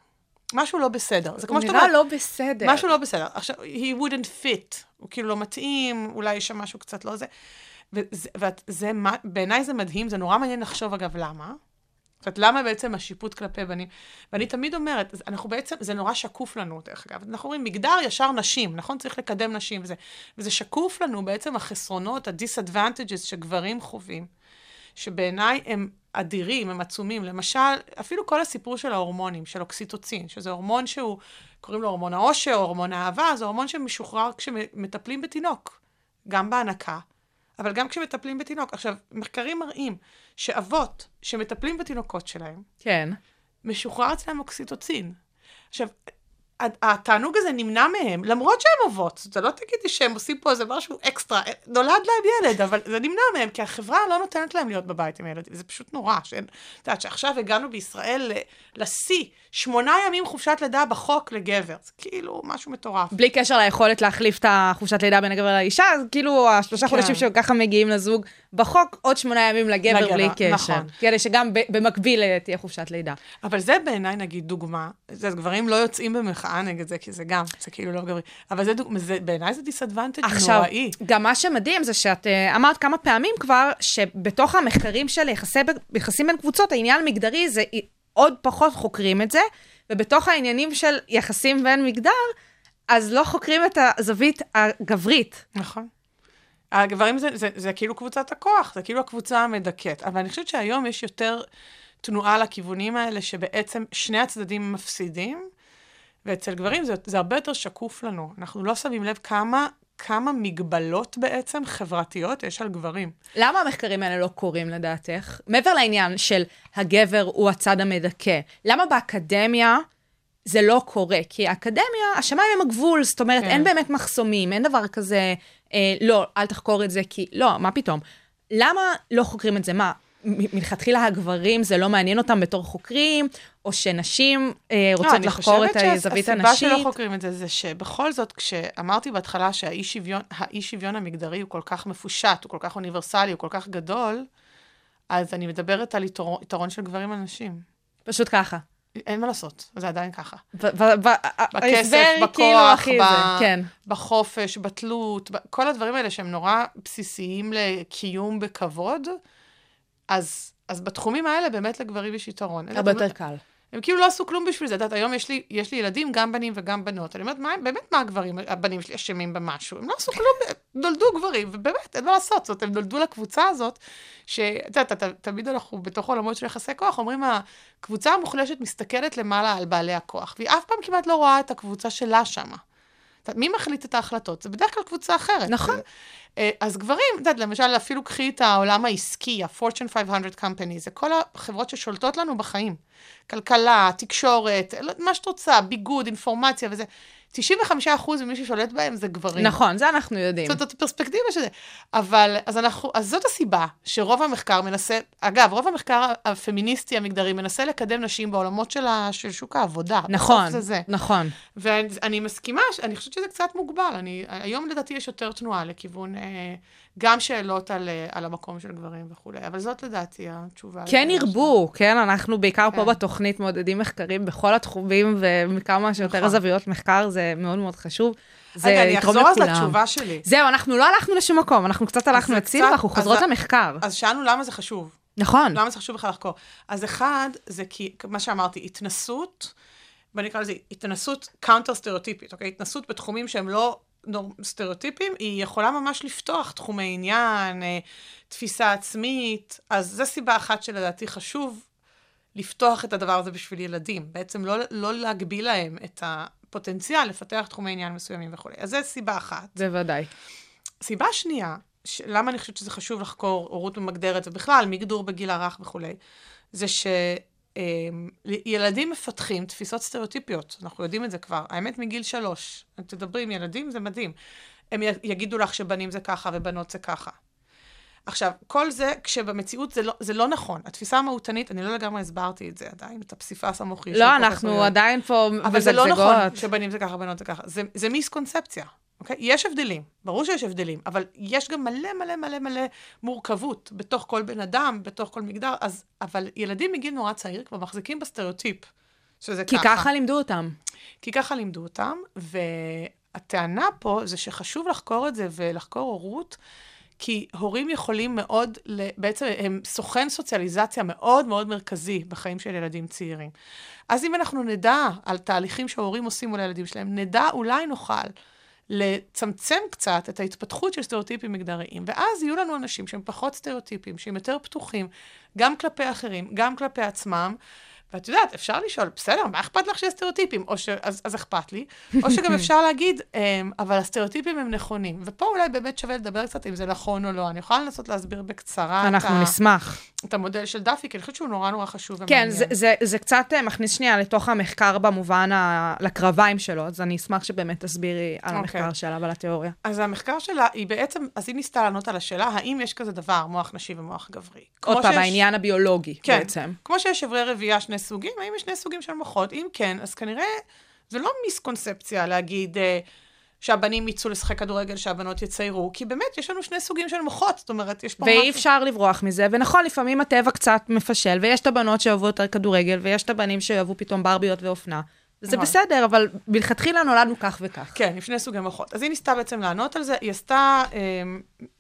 משהו לא בסדר. זה כמו הוא שאת נראה אומרת, לא בסדר. משהו לא בסדר. עכשיו, he wouldn't fit, הוא כאילו לא מתאים, אולי יש שם משהו קצת לא זה. וזה, בעיניי זה מדהים, זה נורא מעניין לחשוב אגב למה. זאת אומרת, למה בעצם השיפוט כלפי בנים? ואני תמיד אומרת, אנחנו בעצם, זה נורא שקוף לנו, דרך אגב. אנחנו אומרים, מגדר ישר נשים, נכון? צריך לקדם נשים וזה. וזה שקוף לנו בעצם החסרונות, ה-disadvantages שגברים חווים, שבעיניי הם אדירים, הם עצומים. למשל, אפילו כל הסיפור של ההורמונים, של אוקסיטוצין, שזה הורמון שהוא, קוראים לו הורמון העושר, הורמון האהבה, זה הורמון שמשוחרר כשמטפלים בתינוק, גם בהנקה. אבל גם כשמטפלים בתינוק. עכשיו, מחקרים מראים שאבות שמטפלים בתינוקות שלהם, כן. משוחרר אצלם אוקסיטוצין. עכשיו, התענוג הזה נמנע מהם, למרות שהן אוהבות. אתה לא תגידי שהם עושים פה איזה משהו אקסטרה, נולד להם ילד, אבל זה נמנע מהם, כי החברה לא נותנת להם להיות בבית עם הילדים. זה פשוט נורא. שאין, את יודעת, שעכשיו הגענו בישראל לשיא, שמונה ימים חופשת לידה בחוק לגבר. זה כאילו משהו מטורף. בלי קשר ליכולת להחליף את החופשת לידה בין הגבר לאישה, אז כאילו השלושה כן. חודשים שככה מגיעים לזוג, בחוק עוד שמונה ימים לגבר לגבר, בלי קשר. נכון. כדי שגם במקביל אה, תהיה חופשת לידה. אבל זה בעיניי, נגיד, דוגמה, זה גברים לא יוצאים במחאה נגד זה, כי זה גם, זה כאילו לא גברי. אבל זה זה, בעיניי זה disadvantage עכשיו, נוראי. גם מה שמדהים זה שאת uh, אמרת כמה פעמים כבר, שבתוך המחקרים של יחסי, יחסים בין קבוצות, העניין המגדרי זה עוד פחות חוקרים את זה, ובתוך העניינים של יחסים בין מגדר, אז לא חוקרים את הזווית הגברית. נכון. הגברים זה, זה, זה כאילו קבוצת הכוח, זה כאילו הקבוצה המדכאת. אבל אני חושבת שהיום יש יותר תנועה לכיוונים האלה, שבעצם שני הצדדים מפסידים, ואצל גברים זה, זה הרבה יותר שקוף לנו. אנחנו לא שמים לב כמה, כמה מגבלות בעצם חברתיות יש על גברים. למה המחקרים האלה לא קורים לדעתך? מעבר לעניין של הגבר הוא הצד המדכא, למה באקדמיה זה לא קורה? כי האקדמיה, השמיים הם הגבול, זאת אומרת, כן. אין באמת מחסומים, אין דבר כזה, אה, לא, אל תחקור את זה, כי לא, מה פתאום? למה לא חוקרים את זה? מה, מלכתחילה הגברים זה לא מעניין אותם בתור חוקרים, או שנשים אה, רוצות לחקור את הזווית הנשית? שלא חוקרים את זה, זה שבכל זאת, כשאמרתי בהתחלה שהאי שוויון, שוויון המגדרי הוא כל כך מפושט, הוא כל כך אוניברסלי, הוא כל כך גדול, אז אני מדברת על יתרון, יתרון של גברים על נשים. פשוט ככה. אין מה לעשות, זה עדיין ככה. בכסף, בכוח, כאילו ב- כן. בחופש, בתלות, ב- כל הדברים האלה שהם נורא בסיסיים לקיום בכבוד, אז, אז בתחומים האלה באמת לגברים יש יתרון. הרבה יותר קל. הם כאילו לא עשו כלום בשביל זה. את יודעת, היום יש לי, יש לי ילדים, גם בנים וגם בנות. אני אומרת, מה, באמת מה הגברים, הבנים שלי אשמים במשהו? הם לא עשו כלום, נולדו גברים, ובאמת, אין מה לעשות. זאת הם נולדו לקבוצה הזאת, שאת יודעת, תמיד אנחנו בתוך עולמות של יחסי כוח, אומרים, הקבוצה המוחלשת מסתכלת למעלה על בעלי הכוח, והיא אף פעם כמעט לא רואה את הקבוצה שלה שמה. מי מחליט את ההחלטות? זה בדרך כלל קבוצה אחרת. נכון. אה, אז גברים, את יודעת, למשל, אפילו קחי את העולם העסקי, ה-Fortune 500 Company, זה כל החברות ששולטות לנו בחיים. כלכלה, תקשורת, לא- מה שאת רוצה, ביגוד, אינפורמציה וזה. 95% ממי ששולט בהם זה גברים. נכון, זה אנחנו יודעים. זאת אומרת, הפרספקטיבה של זה. אבל, אז אנחנו, אז זאת הסיבה שרוב המחקר מנסה, אגב, רוב המחקר הפמיניסטי המגדרי מנסה לקדם נשים בעולמות של, ה, של שוק העבודה. נכון, זה זה. נכון. ואני מסכימה, אני חושבת שזה קצת מוגבל. אני, היום לדעתי יש יותר תנועה לכיוון, אה, גם שאלות על, אה, על המקום של גברים וכולי, אבל זאת לדעתי התשובה. כן ירבו, כן, אנחנו בעיקר פה כן. בתוכנית מעודדים מחקרים בכל התחומים, ומכמה שיותר נכון. זוויות מחקר זה מאוד מאוד חשוב. זה רגע, אני אחזור אז. לתשובה שלי. זהו, אנחנו לא הלכנו לשום מקום, אנחנו קצת הלכנו הצידה, קצת- אנחנו אז חוזרות ה- למחקר. אז שאלנו למה זה חשוב. נכון. למה זה חשוב בכלל לחקור? אז אחד, זה כי, מה שאמרתי, התנסות, בוא נקרא לזה התנסות counter סטריאוטיפית, אוקיי? התנסות בתחומים שהם לא. סטריאוטיפים, היא יכולה ממש לפתוח תחומי עניין, אה, תפיסה עצמית, אז זו סיבה אחת שלדעתי חשוב לפתוח את הדבר הזה בשביל ילדים. בעצם לא, לא להגביל להם את הפוטנציאל לפתח תחומי עניין מסוימים וכולי. אז זו סיבה אחת. בוודאי. סיבה שנייה, ש... למה אני חושבת שזה חשוב לחקור הורות ממגדרת ובכלל מגדור בגיל הרך וכולי, זה שילדים מפתחים תפיסות סטריאוטיפיות, אנחנו יודעים את זה כבר, האמת מגיל שלוש, תדברי עם ילדים, זה מדהים. הם יגידו לך שבנים זה ככה ובנות זה ככה. עכשיו, כל זה, כשבמציאות זה לא, זה לא נכון. התפיסה המהותנית, אני לא לגמרי הסברתי את זה עדיין, את הפסיפס המוחי לא, אנחנו. עדיין פה אבל זה לא נכון מזגזגות. שבנים זה ככה, בנות זה ככה. זה, זה מיסקונספציה, אוקיי? יש הבדלים, ברור שיש הבדלים, אבל יש גם מלא מלא מלא מלא מורכבות בתוך כל בן אדם, בתוך כל מגדר, אז, אבל ילדים מגיל נורא צעיר כבר מחזיקים בסטריאוטיפ, שזה כי ככה. ככה לימדו אותם. כי ככה לימדו אותם, והטענה פה זה שחשוב לחקור את זה ולחקור הורות, כי הורים יכולים מאוד, בעצם הם סוכן סוציאליזציה מאוד מאוד מרכזי בחיים של ילדים צעירים. אז אם אנחנו נדע על תהליכים שההורים עושים מול הילדים שלהם, נדע, אולי נוכל לצמצם קצת את ההתפתחות של סטריאוטיפים מגדריים, ואז יהיו לנו אנשים שהם פחות סטריאוטיפים, שהם יותר פתוחים, גם כלפי אחרים, גם כלפי עצמם, ואת יודעת, אפשר לשאול, בסדר, מה אכפת לך שיש סטריאוטיפים? או ש... אז, אז אכפת לי. או שגם אפשר להגיד, אמ, אבל הסטריאוטיפים הם נכונים. ופה אולי באמת שווה לדבר קצת אם זה נכון או לא. אני יכולה לנסות להסביר בקצרה את, אנחנו ה... נשמח. את המודל של דאפי, כי אני חושבת שהוא נורא נורא חשוב כן, ומעניין. זה, זה, זה קצת אה, מכניס שנייה לתוך המחקר במובן ה... לקרביים שלו, אז אני אשמח שבאמת תסבירי על אוקיי. המחקר שלה ועל התיאוריה. אז המחקר שלה, היא בעצם, אז היא ניסתה לענות על השאלה, האם יש כזה דבר, מוח נשי ומוח גברי. עוד פעם, שיש- העניין הביולוגי כן. בעצם. כמו שיש אברי רבייה שני סוגים, האם יש שני סוגים של מוחות? אם כן, אז כנראה זה לא מיסקונספציה להגיד אה, שהבנים יצאו לשחק כדורגל, שהבנות יציירו, כי באמת יש לנו שני סוגים של מוחות, זאת אומרת, יש פה ואי אפשר לברוח מזה, ונכון, לפעמים הטבע קצת מפשל, ויש את הבנות שאוהבו יותר כדורגל, ויש את הבנים שאוהבו פתאום ברביות ואופנה. וזה נכון. בסדר, אבל מלכתחילה נולדנו כך וכך. כן, עם שני סוגי מוחות. אז היא ניסתה בעצם לענות על זה, היא עשתה, אה,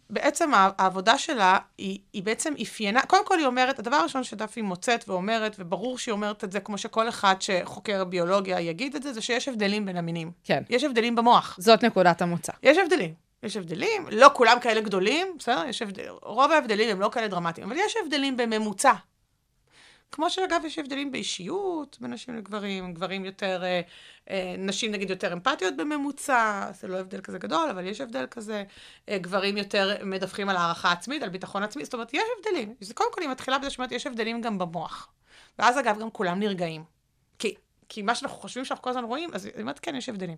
בעצם העבודה שלה, היא, היא בעצם אפיינה, קודם כל היא אומרת, הדבר הראשון שדפי מוצאת ואומרת, וברור שהיא אומרת את זה כמו שכל אחד שחוקר ביולוגיה יגיד את זה, זה שיש הבדלים בין המינים. כן. יש הבדלים במוח. זאת נקודת המוצא. יש הבדלים. יש הבדלים, לא כולם כאלה גדולים, בסדר? יש הבדל, רוב ההבדלים הם לא כאלה דרמטיים, אבל יש הבדלים בממוצע. כמו שאגב, יש הבדלים באישיות בין נשים לגברים, גברים יותר, אה, אה, נשים נגיד יותר אמפתיות בממוצע, זה לא הבדל כזה גדול, אבל יש הבדל כזה. אה, גברים יותר מדווחים על הערכה עצמית, על ביטחון עצמי, זאת אומרת, יש הבדלים. זה קודם כל, היא מתחילה בזה שאומרת, יש הבדלים גם במוח. ואז אגב, גם כולם נרגעים. כי, כי מה שאנחנו חושבים שאנחנו כל הזמן רואים, אז היא אומרת, כן, יש הבדלים.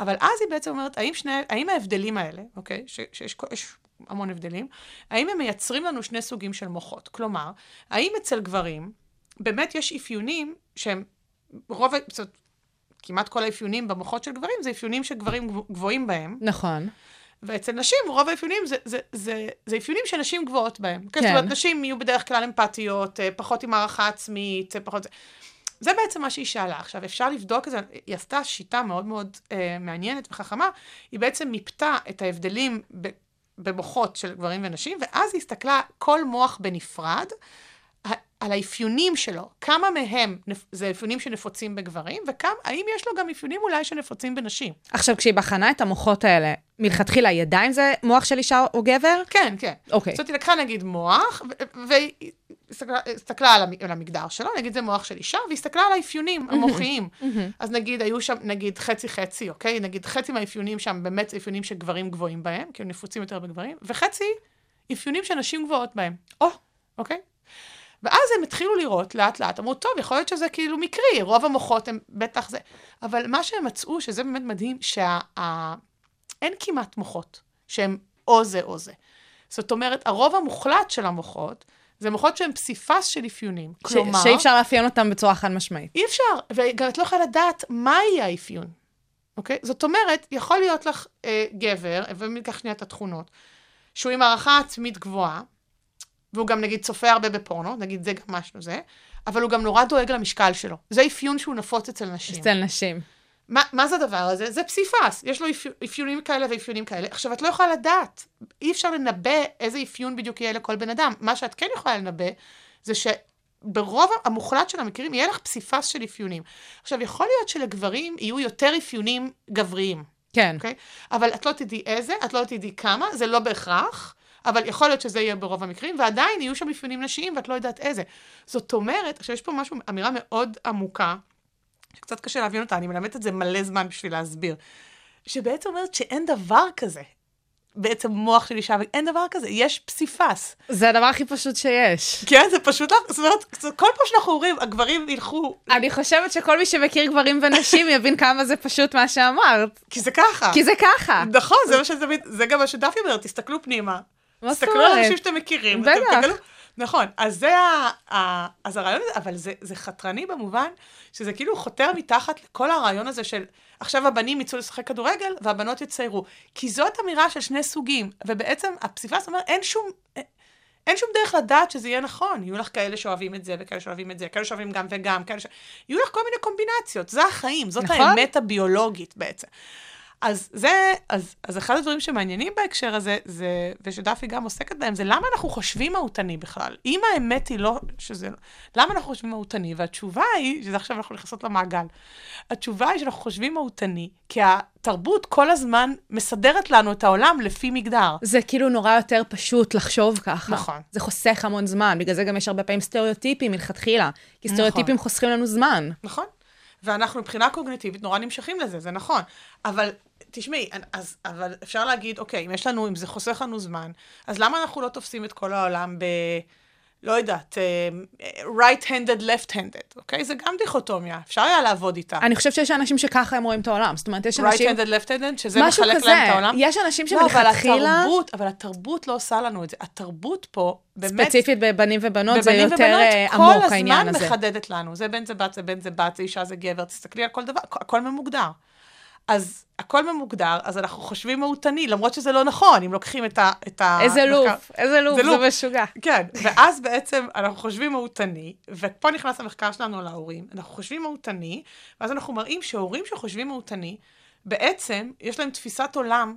אבל אז היא בעצם אומרת, האם, שני, האם ההבדלים האלה, אוקיי, ש, שיש יש המון הבדלים, האם הם מייצרים לנו שני סוגים של מוחות? כלומר, האם אצל גברים באמת יש אפיונים שהם, רוב, זאת אומרת, כמעט כל האפיונים במוחות של גברים זה אפיונים שגברים גבו- גבוהים בהם, נכון. ואצל נשים רוב האפיונים זה, זה, זה, זה אפיונים שנשים גבוהות בהם. כן. כן. זאת אומרת, נשים יהיו בדרך כלל אמפתיות, אה, פחות עם הערכה עצמית, אה, פחות זה. בעצם מה שהיא שאלה. עכשיו, אפשר לבדוק את זה, היא עשתה שיטה מאוד מאוד אה, מעניינת וחכמה, היא בעצם מיפתה את ההבדלים ב, במוחות של גברים ונשים, ואז היא הסתכלה כל מוח בנפרד, על האפיונים שלו, כמה מהם זה אפיונים שנפוצים בגברים, והאם יש לו גם אפיונים אולי שנפוצים בנשים. עכשיו, כשהיא בחנה את המוחות האלה, מלכתחילה אם זה מוח של אישה או גבר? כן, כן. אוקיי. זאת אומרת, היא לקחה נגיד מוח, והיא הסתכלה- על המ- על המגדר שלו, נגיד זה מוח של אישה, והיא הסתכלה על האפיונים המוחיים. אז נגיד, היו שם, נגיד, חצי-חצי, אוקיי? נגיד, חצי מהאפיונים שם באמת זה אפיונים שגברים גבוהים בהם, כי הם נפוצים יותר בגברים, וחצי אפיונים שנשים גבוהות בהם. או, אוקיי? ואז הם התחילו לראות לאט לאט, אמרו, טוב, יכול להיות שזה כאילו מקרי, רוב המוחות הם בטח זה. אבל מה שהם מצאו, שזה באמת מדהים, שאין כמעט מוחות שהם או זה או זה. זאת אומרת, הרוב המוחלט של המוחות, זה מוחות שהם פסיפס של אפיונים. ש- כלומר, שאי אפשר לאפיין אותם בצורה חד משמעית. אי אפשר, וגם את לא יכולה לדעת מה יהיה האפיון, אוקיי? זאת אומרת, יכול להיות לך אה, גבר, וניקח שנייה את התכונות, שהוא עם הערכה עצמית גבוהה, והוא גם נגיד צופה הרבה בפורנו, נגיד זה גם משהו זה, אבל הוא גם נורא דואג למשקל שלו. זה אפיון שהוא נפוץ אצל נשים. אצל נשים. מה, מה זה הדבר הזה? זה פסיפס, יש לו אפיו- אפיונים כאלה ואפיונים כאלה. עכשיו, את לא יכולה לדעת, אי אפשר לנבא איזה אפיון בדיוק יהיה לכל בן אדם. מה שאת כן יכולה לנבא, זה שברוב המוחלט של המקרים יהיה לך פסיפס של אפיונים. עכשיו, יכול להיות שלגברים יהיו יותר אפיונים גבריים, כן. אוקיי? אבל את לא תדעי איזה, את לא תדעי כמה, זה לא בהכרח. אבל יכול להיות שזה יהיה ברוב המקרים, ועדיין יהיו שם אפיונים נשיים ואת לא יודעת איזה. זאת אומרת, עכשיו יש פה משהו, אמירה מאוד עמוקה, שקצת קשה להבין אותה, אני מלמדת את זה מלא זמן בשביל להסביר. שבעצם אומרת שאין דבר כזה. בעצם מוח של אישה, אין דבר כזה, יש פסיפס. זה הדבר הכי פשוט שיש. כן, זה פשוט, לא- זאת אומרת, כל פעם שאנחנו אומרים, הגברים ילכו, אני חושבת שכל מי שמכיר גברים ונשים יבין כמה זה פשוט מה שאמרת. כי זה ככה. כי זה ככה. נכון, זה מה שזה, זה גם מה שדפי אומרת, תסתכלו פנימה. מה זאת תסתכלו על אומרת? אנשים שאתם מכירים. בטח. ואתם תגלו- נכון, אז זה ה... ה... אז הרעיון הזה, אבל זה, זה חתרני במובן שזה כאילו חותר מתחת לכל הרעיון הזה של עכשיו הבנים יצאו לשחק כדורגל והבנות יציירו. כי זאת אמירה של שני סוגים, ובעצם הפסיפס אומר, אין שום... אין שום דרך לדעת שזה יהיה נכון. יהיו לך כאלה שאוהבים את זה, וכאלה שאוהבים את זה, כאלה שאוהבים גם וגם, כאלה ש... יהיו לך כל מיני קומבינציות, זה החיים, זאת נכון. האמת הביולוגית בעצם. אז זה, אז, אז אחד הדברים שמעניינים בהקשר הזה, זה, ושדפי גם עוסקת בהם, זה למה אנחנו חושבים מהותני בכלל. אם האמת היא לא, שזה, למה אנחנו חושבים מהותני? והתשובה היא, שזה עכשיו אנחנו נכנסות למעגל, התשובה היא שאנחנו חושבים מהותני, כי התרבות כל הזמן מסדרת לנו את העולם לפי מגדר. זה כאילו נורא יותר פשוט לחשוב ככה. נכון. זה חוסך המון זמן, בגלל זה גם יש הרבה פעמים סטריאוטיפים מלכתחילה. כי נכון. סטריאוטיפים חוסכים לנו זמן. נכון. ואנחנו מבחינה קוגניטיבית נורא נמשכים לזה, זה נכון. אבל תשמעי, אז, אבל אפשר להגיד, אוקיי, אם יש לנו, אם זה חוסך לנו זמן, אז למה אנחנו לא תופסים את כל העולם ב... לא יודעת, אה, right-handed, left-handed, אוקיי? זה גם דיכוטומיה, אפשר היה לעבוד איתה. אני חושבת שיש אנשים שככה הם רואים את העולם. זאת אומרת, יש אנשים... right-handed, left-handed, שזה משהו מחלק כזה. להם את העולם. יש אנשים לא, אבל שמלכתחילה, התרבות, אבל התרבות לא עושה לנו את זה. התרבות פה, באמת, ספציפית בבנים ובנות, זה בבנים יותר אה, ובנות, עמוק העניין כל הזה. הזמן מחדדת לנו. זה בן זה בת, זה בן זה בת, זה אישה, זה גבר, תסתכלי על כל דבר, הכ- הכל ממוגדר. אז הכל ממוגדר, אז אנחנו חושבים מהותני, למרות שזה לא נכון, אם לוקחים את ה... את ה איזה מחקר- לופ, איזה לופ, זה לופ. זה משוגע. כן, ואז בעצם אנחנו חושבים מהותני, ופה נכנס המחקר שלנו על ההורים, אנחנו חושבים מהותני, ואז אנחנו מראים שהורים שחושבים מהותני, בעצם יש להם תפיסת עולם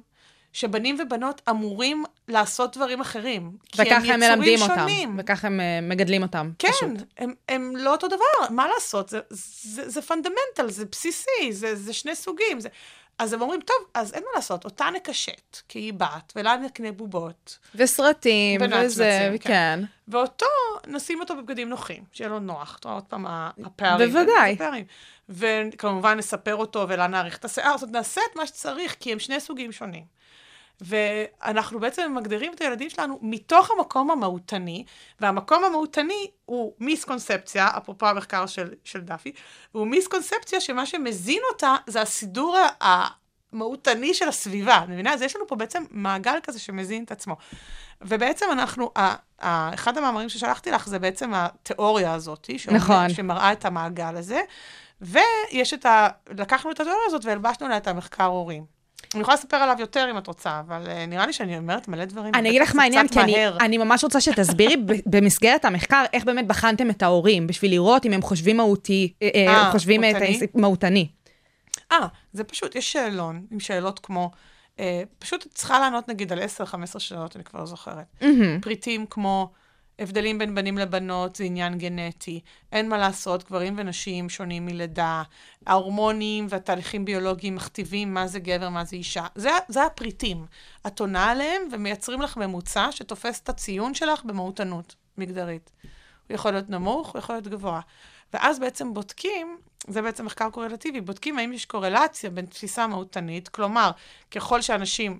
שבנים ובנות אמורים לעשות דברים אחרים. כי וככה הם יצורים מלמדים אותם, שונים. וככה הם אה, מגדלים אותם. כן, פשוט. הם, הם לא אותו דבר, מה לעשות? זה, זה, זה פונדמנטל, זה בסיסי, זה, זה שני סוגים. זה... אז הם אומרים, טוב, אז אין מה לעשות, אותה נקשט, כי היא בת, ולה נקנה בובות, וסרטים, וזה, כן. כן. ואותו, נשים אותו בבגדים נוחים, שיהיה לו נוח. אתה רואה עוד פעם, הפערים. בוודאי. הפערים. וכמובן נספר אותו ולה נאריך את השיער, זאת אומרת, נעשה את מה שצריך, כי הם שני סוגים שונים. ואנחנו בעצם מגדירים את הילדים שלנו מתוך המקום המהותני, והמקום המהותני הוא מיסקונספציה, אפרופו המחקר של, של דפי, הוא מיסקונספציה שמה שמזין אותה זה הסידור המהותני של הסביבה, את מבינה? אז יש לנו פה בעצם מעגל כזה שמזין את עצמו. ובעצם אנחנו, אחד המאמרים ששלחתי לך זה בעצם התיאוריה הזאת, שאומר- נכון. שמראה את המעגל הזה, ויש את ה... לקחנו את התיאוריה הזאת והלבשנו לה את המחקר הורים. אני יכולה לספר עליו יותר אם את רוצה, אבל uh, נראה לי שאני אומרת מלא דברים. אני אגיד לך מה העניין, כי אני. אני ממש רוצה שתסבירי במסגרת המחקר, איך באמת בחנתם את ההורים, בשביל לראות אם הם חושבים מהותי, אה, אה, אה, חושבים את מהותני? אה, זה פשוט, יש שאלון עם שאלות כמו, אה, פשוט צריכה לענות נגיד על 10-15 שאלות, אני כבר לא זוכרת. מהמם. פריטים כמו הבדלים בין בנים לבנות זה עניין גנטי, אין מה לעשות, גברים ונשים שונים מלידה, ההורמונים והתהליכים ביולוגיים מכתיבים מה זה גבר, מה זה אישה. זה, זה הפריטים. את עונה עליהם ומייצרים לך ממוצע שתופס את הציון שלך במהותנות מגדרית. הוא יכול להיות נמוך, הוא יכול להיות גבוה. ואז בעצם בודקים, זה בעצם מחקר קורלטיבי, בודקים האם יש קורלציה בין תפיסה מהותנית, כלומר, ככל שאנשים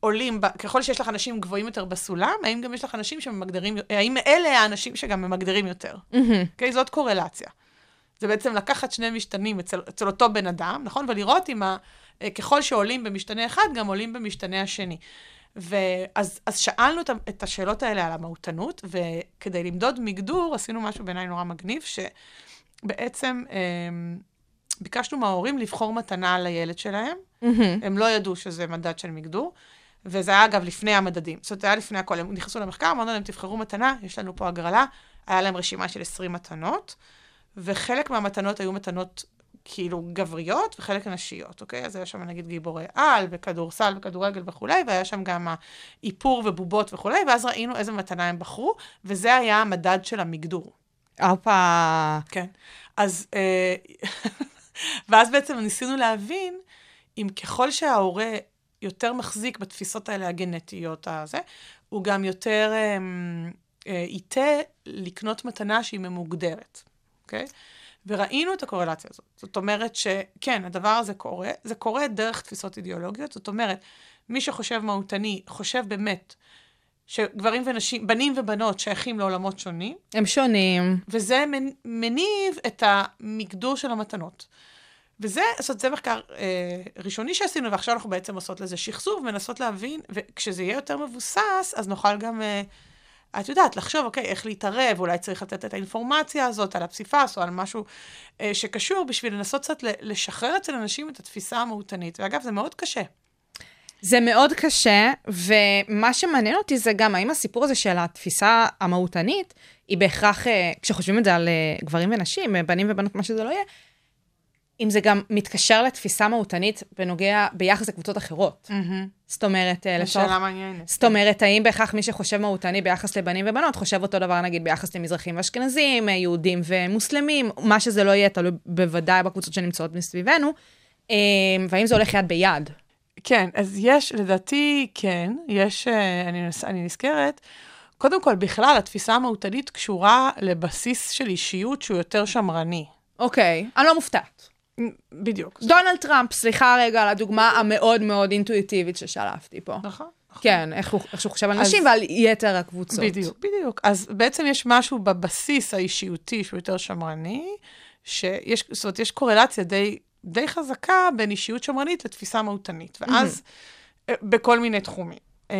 עולים, ב- ככל שיש לך אנשים גבוהים יותר בסולם, האם גם יש לך אנשים שמגדירים, האם אלה האנשים שגם ממגדירים יותר? אוקיי? זאת קורלציה. זה בעצם לקחת שני משתנים אצל, אצל אותו בן אדם, נכון? ולראות אם ה, אה, ככל שעולים במשתנה אחד, גם עולים במשתנה השני. ואז אז שאלנו את, השאלות האלה על המהותנות, וכדי למדוד מגדור, עשינו משהו בעיניי נורא מגניב, שבעצם אה, ביקשנו מההורים לבחור מתנה לילד שלהם. מהמם. הם לא ידעו שזה מדד של מגדור, וזה היה אגב לפני המדדים. זאת אומרת, זה היה לפני הכל. הם נכנסו למחקר, אמרנו להם, תבחרו מתנה, יש לנו פה הגרלה, היה להם רשימה של 20 מתנות, וחלק מהמתנות היו מתנות כאילו גבריות, וחלק נשיות, אוקיי? אז היה שם נגיד גיבורי על, וכדורסל וכדורגל וכולי, והיה שם גם האיפור ובובות וכולי, ואז ראינו איזה מתנה הם בחרו, וזה היה המדד של המגדור. הופה. כן. אז, אה, ואז בעצם ניסינו להבין אם ככל שההורה יותר מחזיק בתפיסות האלה הגנטיות, הזה, הוא גם יותר אה, אה, ייטה לקנות מתנה שהיא ממוגדרת, אוקיי? וראינו את הקורלציה הזאת. זאת אומרת שכן, הדבר הזה קורה, זה קורה דרך תפיסות אידיאולוגיות, זאת אומרת, מי שחושב מהותני, חושב באמת שגברים ונשים, בנים ובנות שייכים לעולמות שונים, הם שונים. וזה מנ- מניב את המגדור של המתנות. וזה, זאת אומרת, זה מחקר אה, ראשוני שעשינו, ועכשיו אנחנו בעצם עושות לזה שחזור, מנסות להבין, וכשזה יהיה יותר מבוסס, אז נוכל גם, אה, את יודעת, לחשוב, אוקיי, איך להתערב, אולי צריך לתת את האינפורמציה הזאת על הפסיפס, או על משהו אה, שקשור, בשביל לנסות קצת לשחרר אצל אנשים את התפיסה המהותנית. ואגב, זה מאוד קשה. זה מאוד קשה, ומה שמעניין אותי זה גם האם הסיפור הזה של התפיסה המהותנית, היא בהכרח, אה, כשחושבים את זה על אה, גברים ונשים, אה, בנים ובנות, מה שזה לא יהיה, אם זה גם מתקשר לתפיסה מהותנית בנוגע, ביחס לקבוצות אחרות. זאת אומרת, אה, לצורך... שאלה מעניינת. זאת אומרת, האם בהכרח מי שחושב מהותני ביחס לבנים ובנות, חושב אותו דבר נגיד ביחס למזרחים ואשכנזים, אה, יהודים ומוסלמים, מה שזה לא יהיה, תלוי בוודאי בקבוצות שנמצאות מסביבנו, אה, והאם זה הולך יד ביד. כן, אז יש, לדעתי, כן, יש, אני, נס- אני נזכרת, קודם כל, בכלל, התפיסה המהותנית קשורה לבסיס של אישיות שהוא יותר שמרני. אוקיי, אני לא מופתעת. בדיוק. דונלד טראמפ, סליחה רגע על הדוגמה המאוד מאוד אינטואיטיבית ששלפתי פה. נכון. כן, איך הוא, איך שהוא חושב על אז- נשים ועל יתר הקבוצות. בדיוק, בדיוק. אז בעצם יש משהו בבסיס האישיותי שהוא יותר שמרני, שיש, זאת אומרת, יש קורלציה די, די חזקה בין אישיות שמרנית לתפיסה מהותנית, ואז אה, בכל מיני תחומים. אה,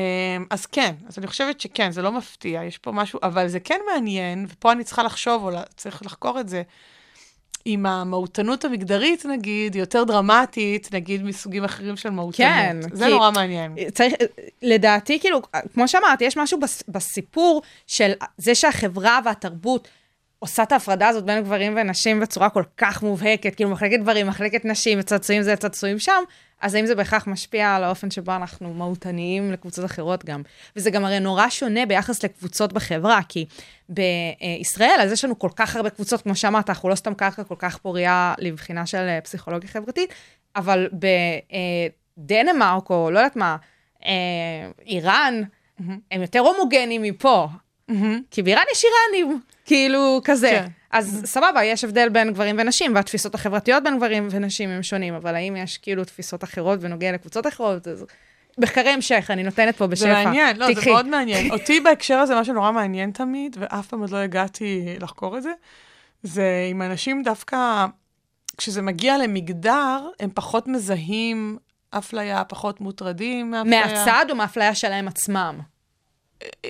אז כן, אז אני חושבת שכן, זה לא מפתיע, יש פה משהו, אבל זה כן מעניין, ופה אני צריכה לחשוב, או צריך לחקור את זה, אם המהותנות המגדרית, נגיד, היא יותר דרמטית, נגיד, מסוגים אחרים של מהותנות. כן, זה כי- נורא מעניין. צריך, לדעתי, כאילו, כמו שאמרתי, יש משהו בס, בסיפור של זה שהחברה והתרבות עושה את ההפרדה הזאת בין גברים ונשים בצורה כל כך מובהקת, כאילו מחלקת גברים, מחלקת נשים, צעצועים זה, צעצועים שם, אז האם זה בהכרח משפיע על האופן שבו אנחנו מהותניים לקבוצות אחרות גם? וזה גם הרי נורא שונה ביחס לקבוצות בחברה, כי בישראל, אז יש לנו כל כך הרבה קבוצות, כמו שאמרת, אנחנו לא סתם קרקע כל כך פוריה לבחינה של אה, פסיכולוגיה חברתית, אבל בדנמרק, או לא יודעת מה, אה, איראן, הם יותר הומוגנים מפה. כי באיראן יש איראנים, כאילו, כזה. כן. אז סבבה, יש הבדל בין גברים ונשים, והתפיסות החברתיות בין גברים ונשים הם שונים, אבל האם יש כאילו תפיסות אחרות בנוגע לקבוצות אחרות? אז מחקרי המשך, אני נותנת פה בשפע. זה מעניין, לא, זה. מאוד מעניין. אותי בהקשר הזה, מה שנורא מעניין תמיד, ואף פעם עוד לא הגעתי לחקור את זה, זה אם אנשים דווקא, כשזה מגיע למגדר, הם פחות מזהים אפליה, פחות מוטרדים מאפליה. מהצד או מאפליה שלהם עצמם?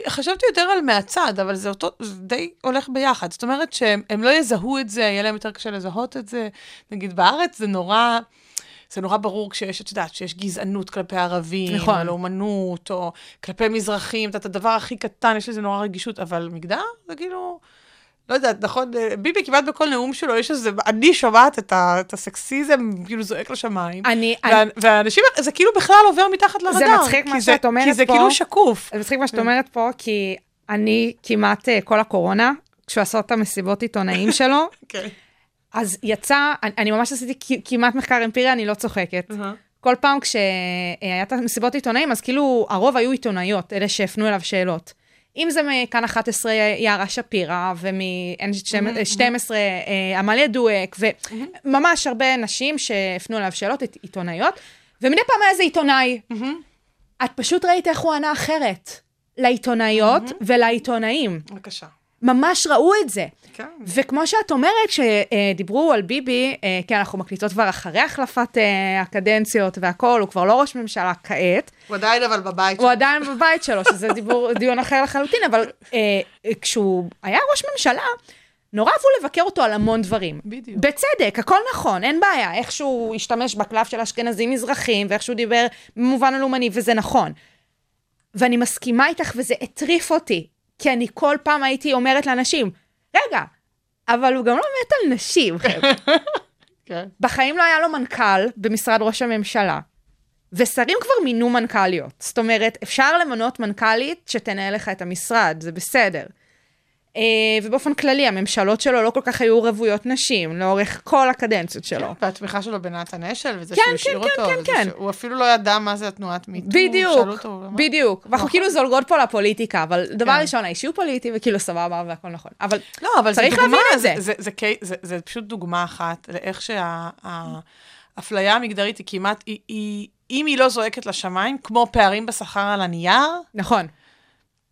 חשבתי יותר על מהצד, אבל זה אותו, זה די הולך ביחד. זאת אומרת שהם הם לא יזהו את זה, יהיה להם יותר קשה לזהות את זה. נגיד בארץ זה נורא... זה נורא ברור כשיש, את יודעת, שיש גזענות כלפי ערבים, נכון. או לאומנות, או כלפי מזרחים, את יודעת, הדבר הכי קטן, יש לזה נורא רגישות, אבל מגדר, זה כאילו, לא יודעת, נכון, אה, ביבי כמעט בכל נאום שלו, יש איזה, אני שומעת את, ה, את הסקסיזם, כאילו זועק לשמיים. אני- וה, אני- והאנשים, זה כאילו בכלל עובר מתחת לרדאר. מצחיק כי מה זה- שאת אומרת כי זה פה. כאילו שקוף. זה מצחיק מה שאת אומרת פה, כי אני כמעט אה, כל הקורונה, כשהוא עשה את המסיבות עיתונאים שלו, כן. אז יצא, אני, אני ממש עשיתי כמעט מחקר אמפירי, אני לא צוחקת. כל פעם כשהיה את המסיבות עיתונאים, אז כאילו הרוב היו עיתונאיות, אלה שהפנו אליו שאלות. אם זה מכאן 11 יערה שפירא, ומ-N12 אה, עמליה דואק, וממש הרבה נשים שהפנו אליו שאלות, עית- עיתונאיות, ומדי פעם היה איזה עיתונאי. את פשוט ראית איך הוא ענה אחרת. לעיתונאיות ולעיתונאים. בבקשה. ממש ראו את זה. כן. וכמו שאת אומרת, כשדיברו על ביבי, אה, כן, אנחנו מקליטות כבר אחרי החלפת אה, הקדנציות והכול, הוא כבר לא ראש ממשלה כעת, הוא עדיין אבל בבית הוא עדיין בבית שלו, שזה דיבור, דיון אחר לחלוטין, אבל אה, כשהוא היה ראש ממשלה, נורא אהבו לבקר אותו על המון דברים. בדיוק. בצדק, הכל נכון, אין בעיה. איך שהוא השתמש בקלף של אשכנזים מזרחים, ואיך שהוא דיבר במובן הלאומני, וזה נכון. ואני מסכימה איתך, וזה הטריף אותי, כי אני כל פעם הייתי אומרת לאנשים, רגע, אבל הוא גם לא מת על נשים, חבר'ה. כן. בחיים לא היה לו מנכ"ל במשרד ראש הממשלה, ושרים כבר מינו מנכ"ליות. זאת אומרת, אפשר למנות מנכ"לית שתנהל לך את המשרד, זה בסדר. אה, ובאופן כללי, הממשלות שלו לא כל כך היו רוויות נשים, לאורך כל הקדנציות שלו. והתמיכה שלו בנתן אשל, וזה כן, שהוא השאיר כן, כן, אותו, כן, כן. שהוא אפילו לא ידע מה זה התנועת מיטו. בדיוק, אותו, בדיוק. ואנחנו נכון. כאילו זולגות פה לפוליטיקה, אבל דבר כן. ראשון, האישי הוא פוליטי, וכאילו סבבה והכל נכון. אבל לא, אבל זה צריך דוגמה, להבין את זה. זה, זה, זה, זה, זה פשוט דוגמה אחת לאיך שהאפליה המגדרית היא כמעט, היא, היא, אם היא לא זועקת לשמיים, כמו פערים בשכר על הנייר, נכון,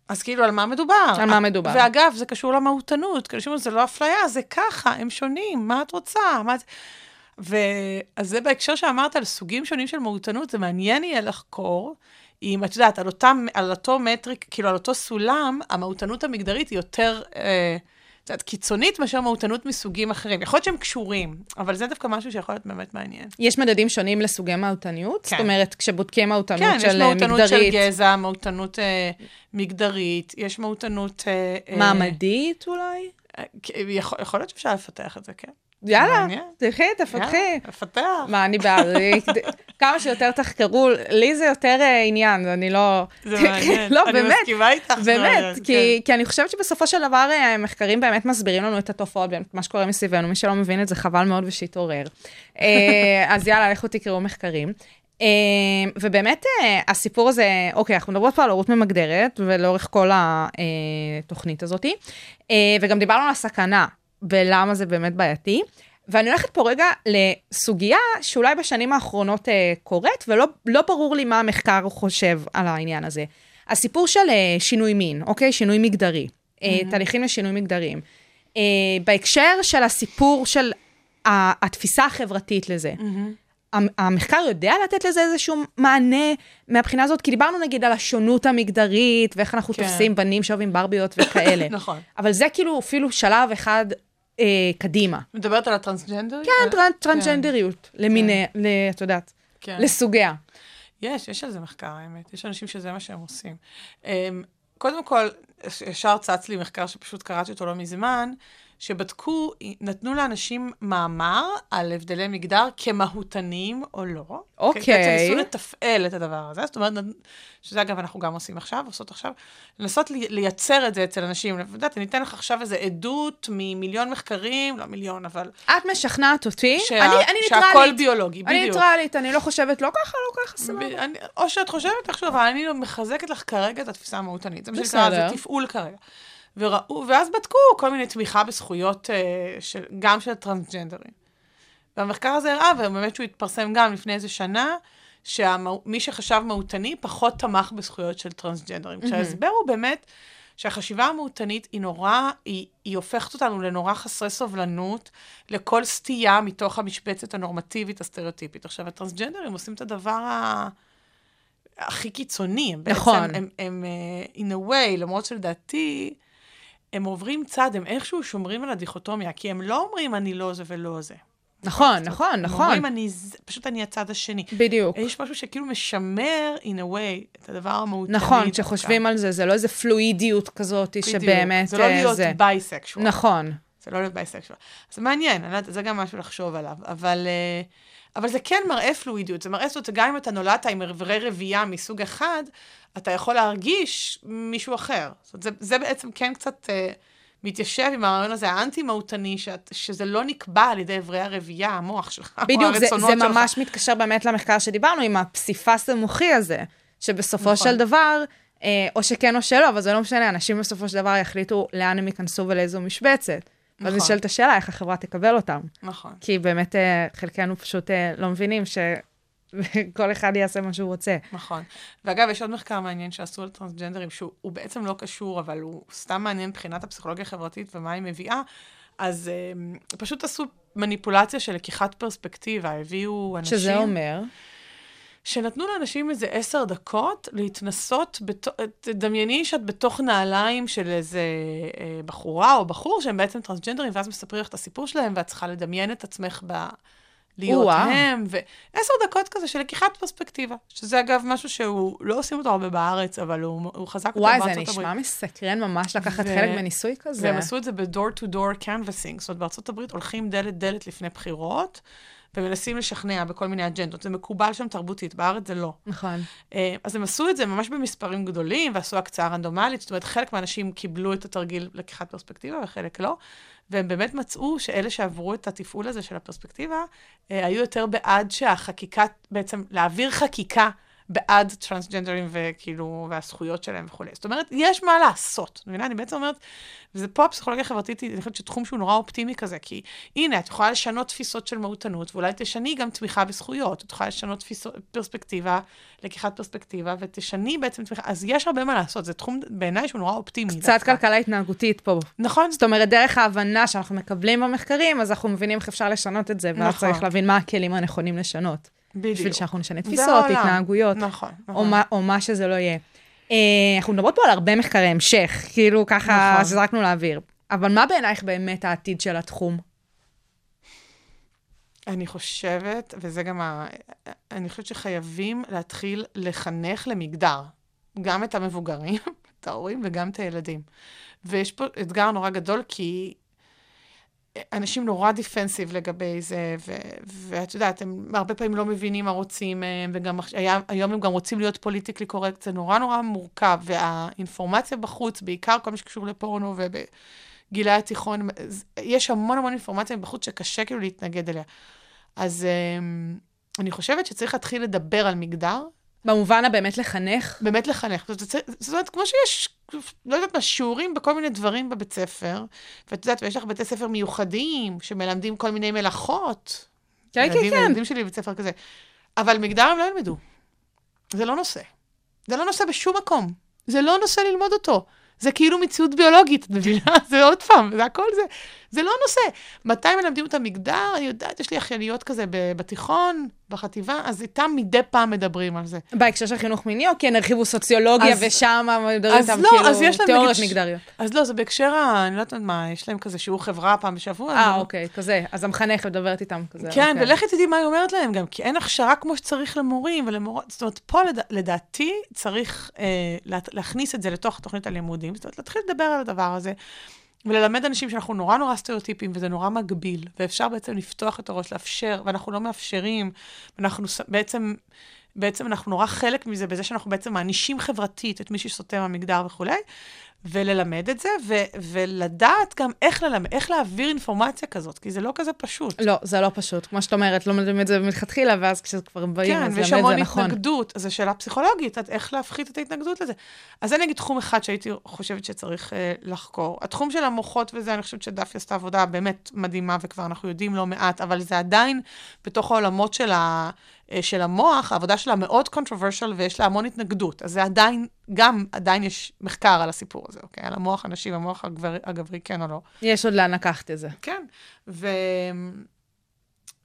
אז כאילו, על מה מדובר? על מה מדובר? ואגב, זה קשור למהותנות, אומרים, זה לא אפליה, זה ככה, הם שונים, מה את רוצה? מה... זה-" ואז זה בהקשר שאמרת על סוגים שונים של מהותנות, זה מעניין יהיה לחקור, אם את יודעת, על, אותם, על אותו מטריק, כאילו על אותו סולם, המהותנות המגדרית היא יותר, אה, את יודעת, קיצונית מאשר מהותנות מסוגים אחרים. יכול להיות שהם קשורים, אבל זה דווקא משהו שיכול להיות באמת מעניין. יש מדדים שונים לסוגי מהותניות? כן. זאת אומרת, כשבודקים מהותנות כן, של יש אה, מהותנות של מגדרית, גזע, מהותנות אה, מגדרית, יש מהותנות... אה, אה, מעמדית אולי? אה, יכול, יכול להיות שאפשר לפתח את זה, כן. יאללה. תלכי, תפתחי. לפתח. מה, אני בעד, כמה שיותר תחקרו, לי זה יותר אה, עניין, אני לא... זה מעניין. לא, אני באמת, מסכימה איתך. באמת, כי, כי אני חושבת שבסופו של דבר אה, המחקרים באמת מסבירים לנו את התופעות, מה שקורה מסביבנו, מי שלא מבין את זה חבל מאוד ושיתעורר. אה, אז יאללה, לכו תקראו מחקרים. אה, ובאמת אה, הסיפור הזה, אוקיי, אנחנו מדברות פה על הורות ממגדרת, ולאורך כל התוכנית הזאת, אה, וגם דיברנו על הסכנה, ולמה זה באמת בעייתי. ואני הולכת פה רגע לסוגיה שאולי בשנים האחרונות אה, קורית, ולא לא ברור לי מה המחקר חושב על העניין הזה. הסיפור של אה, שינוי מין, אוקיי? שינוי מגדרי. אה, תהליכים לשינוי מגדריים. אה, בהקשר של הסיפור של ה- התפיסה החברתית לזה. המ- המחקר יודע לתת לזה איזשהו מענה מהבחינה הזאת? כי דיברנו נגיד על השונות המגדרית, ואיך אנחנו כן. תופסים בנים שאוהבים ברביות וכאלה. נכון. אבל זה כאילו אפילו שלב אחד אה, קדימה. מדברת על הטרנסג'נדר? כן, טרנ- טרנסג'נדריות, למיני, ל- את יודעת, כן. לסוגיה. יש, יש על זה מחקר, האמת. יש אנשים שזה מה שהם עושים. אמ, קודם כל, ישר צץ לי מחקר שפשוט קראתי אותו לא מזמן, שבדקו, נתנו לאנשים מאמר על הבדלי מגדר כמהותניים או לא. אוקיי. בעצם ניסו לתפעל את הדבר הזה. זאת אומרת, שזה אגב אנחנו גם עושים עכשיו, עושות עכשיו, לנסות לי- לייצר את זה אצל אנשים. את יודעת, אני אתן לך עכשיו איזה עדות ממיליון מחקרים, לא מיליון, אבל... את משכנעת אותי, שה- אני אני שהכל ניטרלית. ביולוגי, אני בדיוק. ניטרלית, אני לא חושבת לא ככה, לא ככה, סבבה. אני, או שאת חושבת איכשהו, אבל אני מחזקת לך כרגע את התפיסה המהותנית. זה מה שנקרא. זה תפעול כרגע. וראו, ואז בדקו כל מיני תמיכה בזכויות, אה, של, גם של טרנסג'נדרים. והמחקר הזה הראה, ובאמת שהוא התפרסם גם לפני איזה שנה, שמי שחשב מהותני פחות תמך בזכויות של טרנסג'נדרים. כשההסבר הוא באמת שהחשיבה המהותנית היא נורא, היא, היא הופכת אותנו לנורא חסרי סובלנות לכל סטייה מתוך המשבצת הנורמטיבית הסטריאוטיפית. עכשיו, הטרנסג'נדרים עושים את הדבר ה... הכי קיצוני. הם נכון. בעצם, הם, הם uh, in a way, למרות שלדעתי, הם עוברים צד, הם איכשהו שומרים על הדיכוטומיה, כי הם לא אומרים אני לא זה ולא זה. נכון, נכון, נכון. אומרים אני, פשוט אני הצד השני. בדיוק. יש משהו שכאילו משמר, in a way, את הדבר המהותני. נכון. כשחושבים על זה, זה לא איזה פלואידיות כזאת, בדיוק. שבאמת... זה לא אה, להיות זה. bisexual. נכון. זה לא להיות bisexual. זה מעניין, זה גם משהו לחשוב עליו. אבל, אה, אבל זה כן מראה פלואידיות. זה מראה זאת, גם אם אתה נולדת עם איברי רבייה מסוג אחד, אתה יכול להרגיש מישהו אחר. זאת אומרת, זה, זה בעצם כן קצת אה, מתיישב עם הרעיון הזה האנטי-מהותני, שזה לא נקבע על ידי איברי הרבייה, המוח שלך, או בדיוק, זה, הרצונות זה שלך. ממש מתקשר באמת למחקר שדיברנו, עם הפסיפס המוחי הזה, שבסופו נכון. של דבר, אה, או שכן או שלא, אבל זה לא משנה, אנשים בסופו של דבר יחליטו לאן הם ייכנסו ולאיזו משבצת. נכון. נשאלת השאלה איך החברה תקבל אותם. נכון. כי באמת אה, חלקנו פשוט אה, לא מבינים שכל אחד יעשה מה שהוא רוצה. נכון. ואגב, יש עוד מחקר מעניין שעשו על טרנסג'נדרים, שהוא הוא בעצם לא קשור, אבל הוא סתם מעניין מבחינת הפסיכולוגיה החברתית ומה היא מביאה. אז um, פשוט עשו מניפולציה של לקיחת פרספקטיבה, הביאו אנשים... שזה אומר, שנתנו לאנשים איזה עשר דקות להתנסות, בת... תדמייני שאת בתוך נעליים של איזה אה, בחורה או בחור שהם בעצם טרנסג'נדרים, ואז מספרים לך את הסיפור שלהם, ואת צריכה לדמיין את עצמך ב... להיות. הם, ועשר דקות כזה של לקיחת פרספקטיבה, שזה אגב משהו שהוא, לא עושים אותו הרבה בארץ, אבל הוא, הוא חזק יותר וואי, בארצות זה הברית. נשמע מסקרן ממש לקחת ו- חלק בניסוי כזה. והם עשו את זה ב-door to door canvassing, זאת אומרת, בארצות הברית הולכים דלת דלת לפני בחירות, ומנסים לשכנע בכל מיני אג'נדות. זה מקובל שם תרבותית, בארץ זה לא. נכון. אה, אז הם עשו את זה ממש במספרים גדולים, ועשו הקצאה רנדומלית, זאת אומרת, חלק מהאנשים קיבלו את התרגיל לקיחת פרספקטיבה וחלק לא, והם באמת מצאו שאלה שעברו את התפעול הזה של הפרספקטיבה, אה, היו יותר בעד שהחקיקה, בעצם להעביר חקיקה בעד טרנסג'נדרים וכאילו, והזכויות שלהם וכולי. זאת אומרת, יש מה לעשות. את מבינה? אני בעצם אומרת, וזה פה הפסיכולוגיה החברתית, אני חושבת שתחום שהוא נורא אופטימי כזה, כי הנה, את יכולה לשנות תפיסות של מהותנות, ואולי תשני גם תמיכה בזכויות, את יכולה לשנות תפיסות, פרספקטיבה, לקיחת פרספקטיבה, ותשני בעצם תמיכה, אז יש הרבה מה לעשות, זה תחום בעיניי שהוא נורא אופטימי. קצת דווקא. כלכלה התנהגותית פה. נכון, זאת אומרת, דרך ההבנה שאנחנו מקבלים במחקרים, אז אנחנו מבינים איך אפשר לשנות את זה, ואז נכון. צריך להבין מה הכלים הנכונים לשנות. בדיוק. בשביל שאנחנו נשנה תפיסות. התנהגויות, נכון, או נכון. מה- או מה שזה לא יהיה. אה, אנחנו מדברות פה על הרבה מחקרי המשך, כאילו ככה נכון. שזרקנו לאוויר. אבל מה בעינייך באמת העתיד של התחום? אני חושבת, וזה גם ה... אני חושבת שחייבים להתחיל לחנך למגדר. גם את המבוגרים, את ההורים וגם את הילדים. ויש פה אתגר נורא גדול, כי אנשים נורא defensive לגבי זה, ו- ואת יודעת, הם הרבה פעמים לא מבינים מה רוצים מהם, וגם עכש- היה, היום הם גם רוצים להיות politically correct, זה נורא נורא מורכב, והאינפורמציה בחוץ, בעיקר כל מה שקשור לפורנו ובגילי התיכון, יש המון המון אינפורמציה בחוץ שקשה כאילו להתנגד אליה. אז אמ, אני חושבת שצריך להתחיל לדבר על מגדר, במובן הבאמת לחנך. באמת לחנך. זאת זאת אומרת, כמו שיש, לא יודעת מה, שיעורים בכל מיני דברים בבית ספר, ואת יודעת, ויש לך בתי ספר מיוחדים, שמלמדים כל מיני מלאכות. כן, כן, כן. ילדים שלי בבית ספר כזה. אבל מגדר הם לא ילמדו. זה לא נושא. זה לא נושא בשום מקום. זה לא נושא ללמוד אותו. זה כאילו מציאות ביולוגית, את מבינה? זה עוד פעם, זה הכל זה. זה לא נושא. מתי מלמדים אותם מגדר? אני יודעת, יש לי אחייניות כזה בתיכון, בחטיבה, אז איתם מדי פעם מדברים על זה. בהקשר של חינוך מיני, או כן הרחיבו סוציולוגיה, אז- ושם מדברים איתם לא, כאילו אז יש להם תיאוריות נגיד מגדריות. אז לא, זה בהקשר. אני לא יודעת מה, יש להם כזה שיעור חברה פעם בשבוע. אה, אז- אוקיי, כזה. אז המחנכת מדברת איתם כזה. כן, אוקיי. ולכי תדעי מה היא אומרת להם גם, כי אין הכשרה כמו שצריך למורים ולמורות. זאת אומרת, פה לד... לדעתי צריך אה, לה... להכניס את זה לתוך תוכנית הלימודים, זאת אומרת, להתחיל לדבר על הדבר הזה, וללמד אנשים שאנחנו נורא נורא סטריאוטיפים, וזה נורא מגביל, ואפשר בעצם לפתוח את הראש, לאפשר, ואנחנו לא מאפשרים, ואנחנו בעצם... בעצם אנחנו נורא חלק מזה, בזה שאנחנו בעצם מענישים חברתית את מי שסוטה מהמגדר וכולי, וללמד את זה, ו- ולדעת גם איך ללמד, איך להעביר אינפורמציה כזאת, כי זה לא כזה פשוט. לא, זה לא פשוט. כמו שאת אומרת, לא מלמדים את זה מלכתחילה, ואז כשזה כבר באים, כן, אז ויש ללמד המון זה נכון. התנגדות, אז זו שאלה פסיכולוגית, עד איך להפחית את ההתנגדות לזה. אז זה נגיד תחום אחד שהייתי חושבת שצריך אה, לחקור. התחום של המוחות וזה, אני חושבת שדפי עשתה עבודה באמת מדהימה, וכבר אנחנו יודעים לא מעט, אבל זה עדיין בתוך העולמות של, ה, של המוח, העבודה שלה מאוד controversial ויש לה המון התנגדות. אז זה עדיין, גם עדיין יש מחקר על הסיפור הזה, אוקיי? על המוח הנשי והמוח הגברי, הגברי, כן או לא. יש עוד לאן לקחת את זה. כן, ו...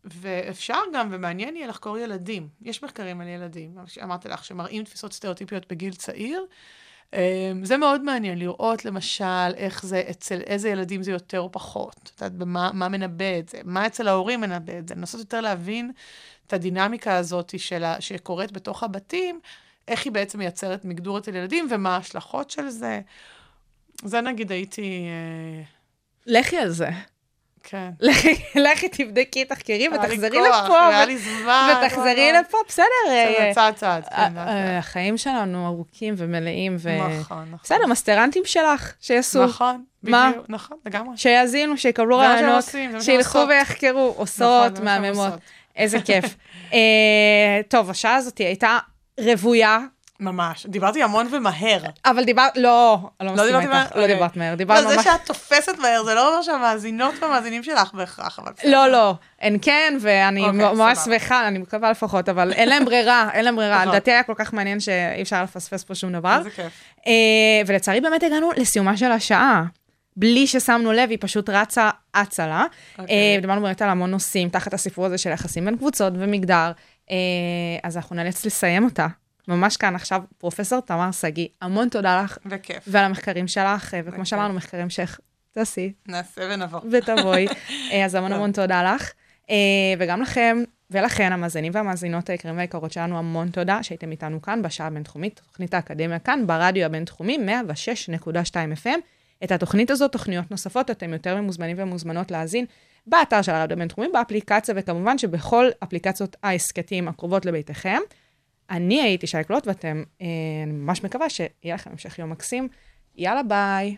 ואפשר גם, ומעניין יהיה לחקור ילדים. יש מחקרים על ילדים, אמרתי לך, שמראים תפיסות סטריאוטיפיות בגיל צעיר. אמ, זה מאוד מעניין לראות, למשל, איך זה, אצל איזה ילדים זה יותר או פחות. את יודעת, מה מנבא את זה, מה אצל ההורים מנבא את זה. לנסות יותר להבין את הדינמיקה הזאת שלה, שקורית בתוך הבתים, איך היא בעצם מייצרת מגדור אצל ילדים, ומה ההשלכות של זה. זה נגיד הייתי, אה, לכי על זה. כן. לכי, תבדקי, תחקרי היה לי ותחזרי כוח, לפה. היה לי זמן. ותחזרי לא, לא. לפה, בסדר. אה, בסדר, צעד צעד, אה, כן. החיים שלנו ארוכים ומלאים. נכון, נכון. בסדר, מסטרנטים שלך, שיעשו, נכון? בדיוק, נכון, לגמרי. שיאזינו, שיקבלו רעיונות, שילכו עושות. ויחקרו, עושות, נכון, שהם מהממות. איזה כיף. אה, טוב, השעה הזאת הייתה רוויה, ממש. דיברתי המון ומהר. אבל דיברת, לא, לא לא מסכימה איתך, מהר? לא אוקיי. דיברת מהר, לא, דיברנו זה ממש... שאת תופסת מהר, זה לא אומר שהמאזינות והמאזינים שלך בהכרח, אבל בסדר. לא, לא, הן כן, ואני אוקיי, ממש. שמחה, אני מקווה לפחות, אבל אין להם ברירה, אין להם ברירה. נכון. לדעתי היה כל כך מעניין שאי אפשר לפספס פה שום דבר. איזה כיף. אה, ולצערי באמת הגענו לסיומה של השעה. בלי ששמנו לב, היא פשוט רצה אצה לה. אה, דיברנו באמת על המון נושאים תחת הסיפור הזה של יחסים בין קבוצות ומגדר, אה, אז אנחנו נאלץ לסיים אותה. ממש כאן עכשיו, פרופסור תמר שגיא, המון תודה לך וכיף. ועל המחקרים שלך, אה, וכמו בכיף. שאמרנו, מחקרים שלך, תעשי נעשה ונבוא. ותבואי. אה, אז המון המון תודה לך. וגם לכם ולכן, המאזינים והמאזינות היקרים והיקרות שלנו, המון תודה שהייתם איתנו כאן בשעה הבינתחומית, תוכנית האקדמיה כאן, ברדיו הבינתחומי, 106.2 FM. את התוכנית הזאת, תוכניות נוספות, אתם יותר ממוזמנים ומוזמנות להאזין באתר של הרדיו הבינתחומי, באפליקציה, וכמובן שבכל אפליקציות ההסכתים הקרובות לביתכם. אני הייתי שי קלוט, ואתם, אה, אני ממש מקווה שיהיה לכם המשך יום מקסים. יאללה, ביי.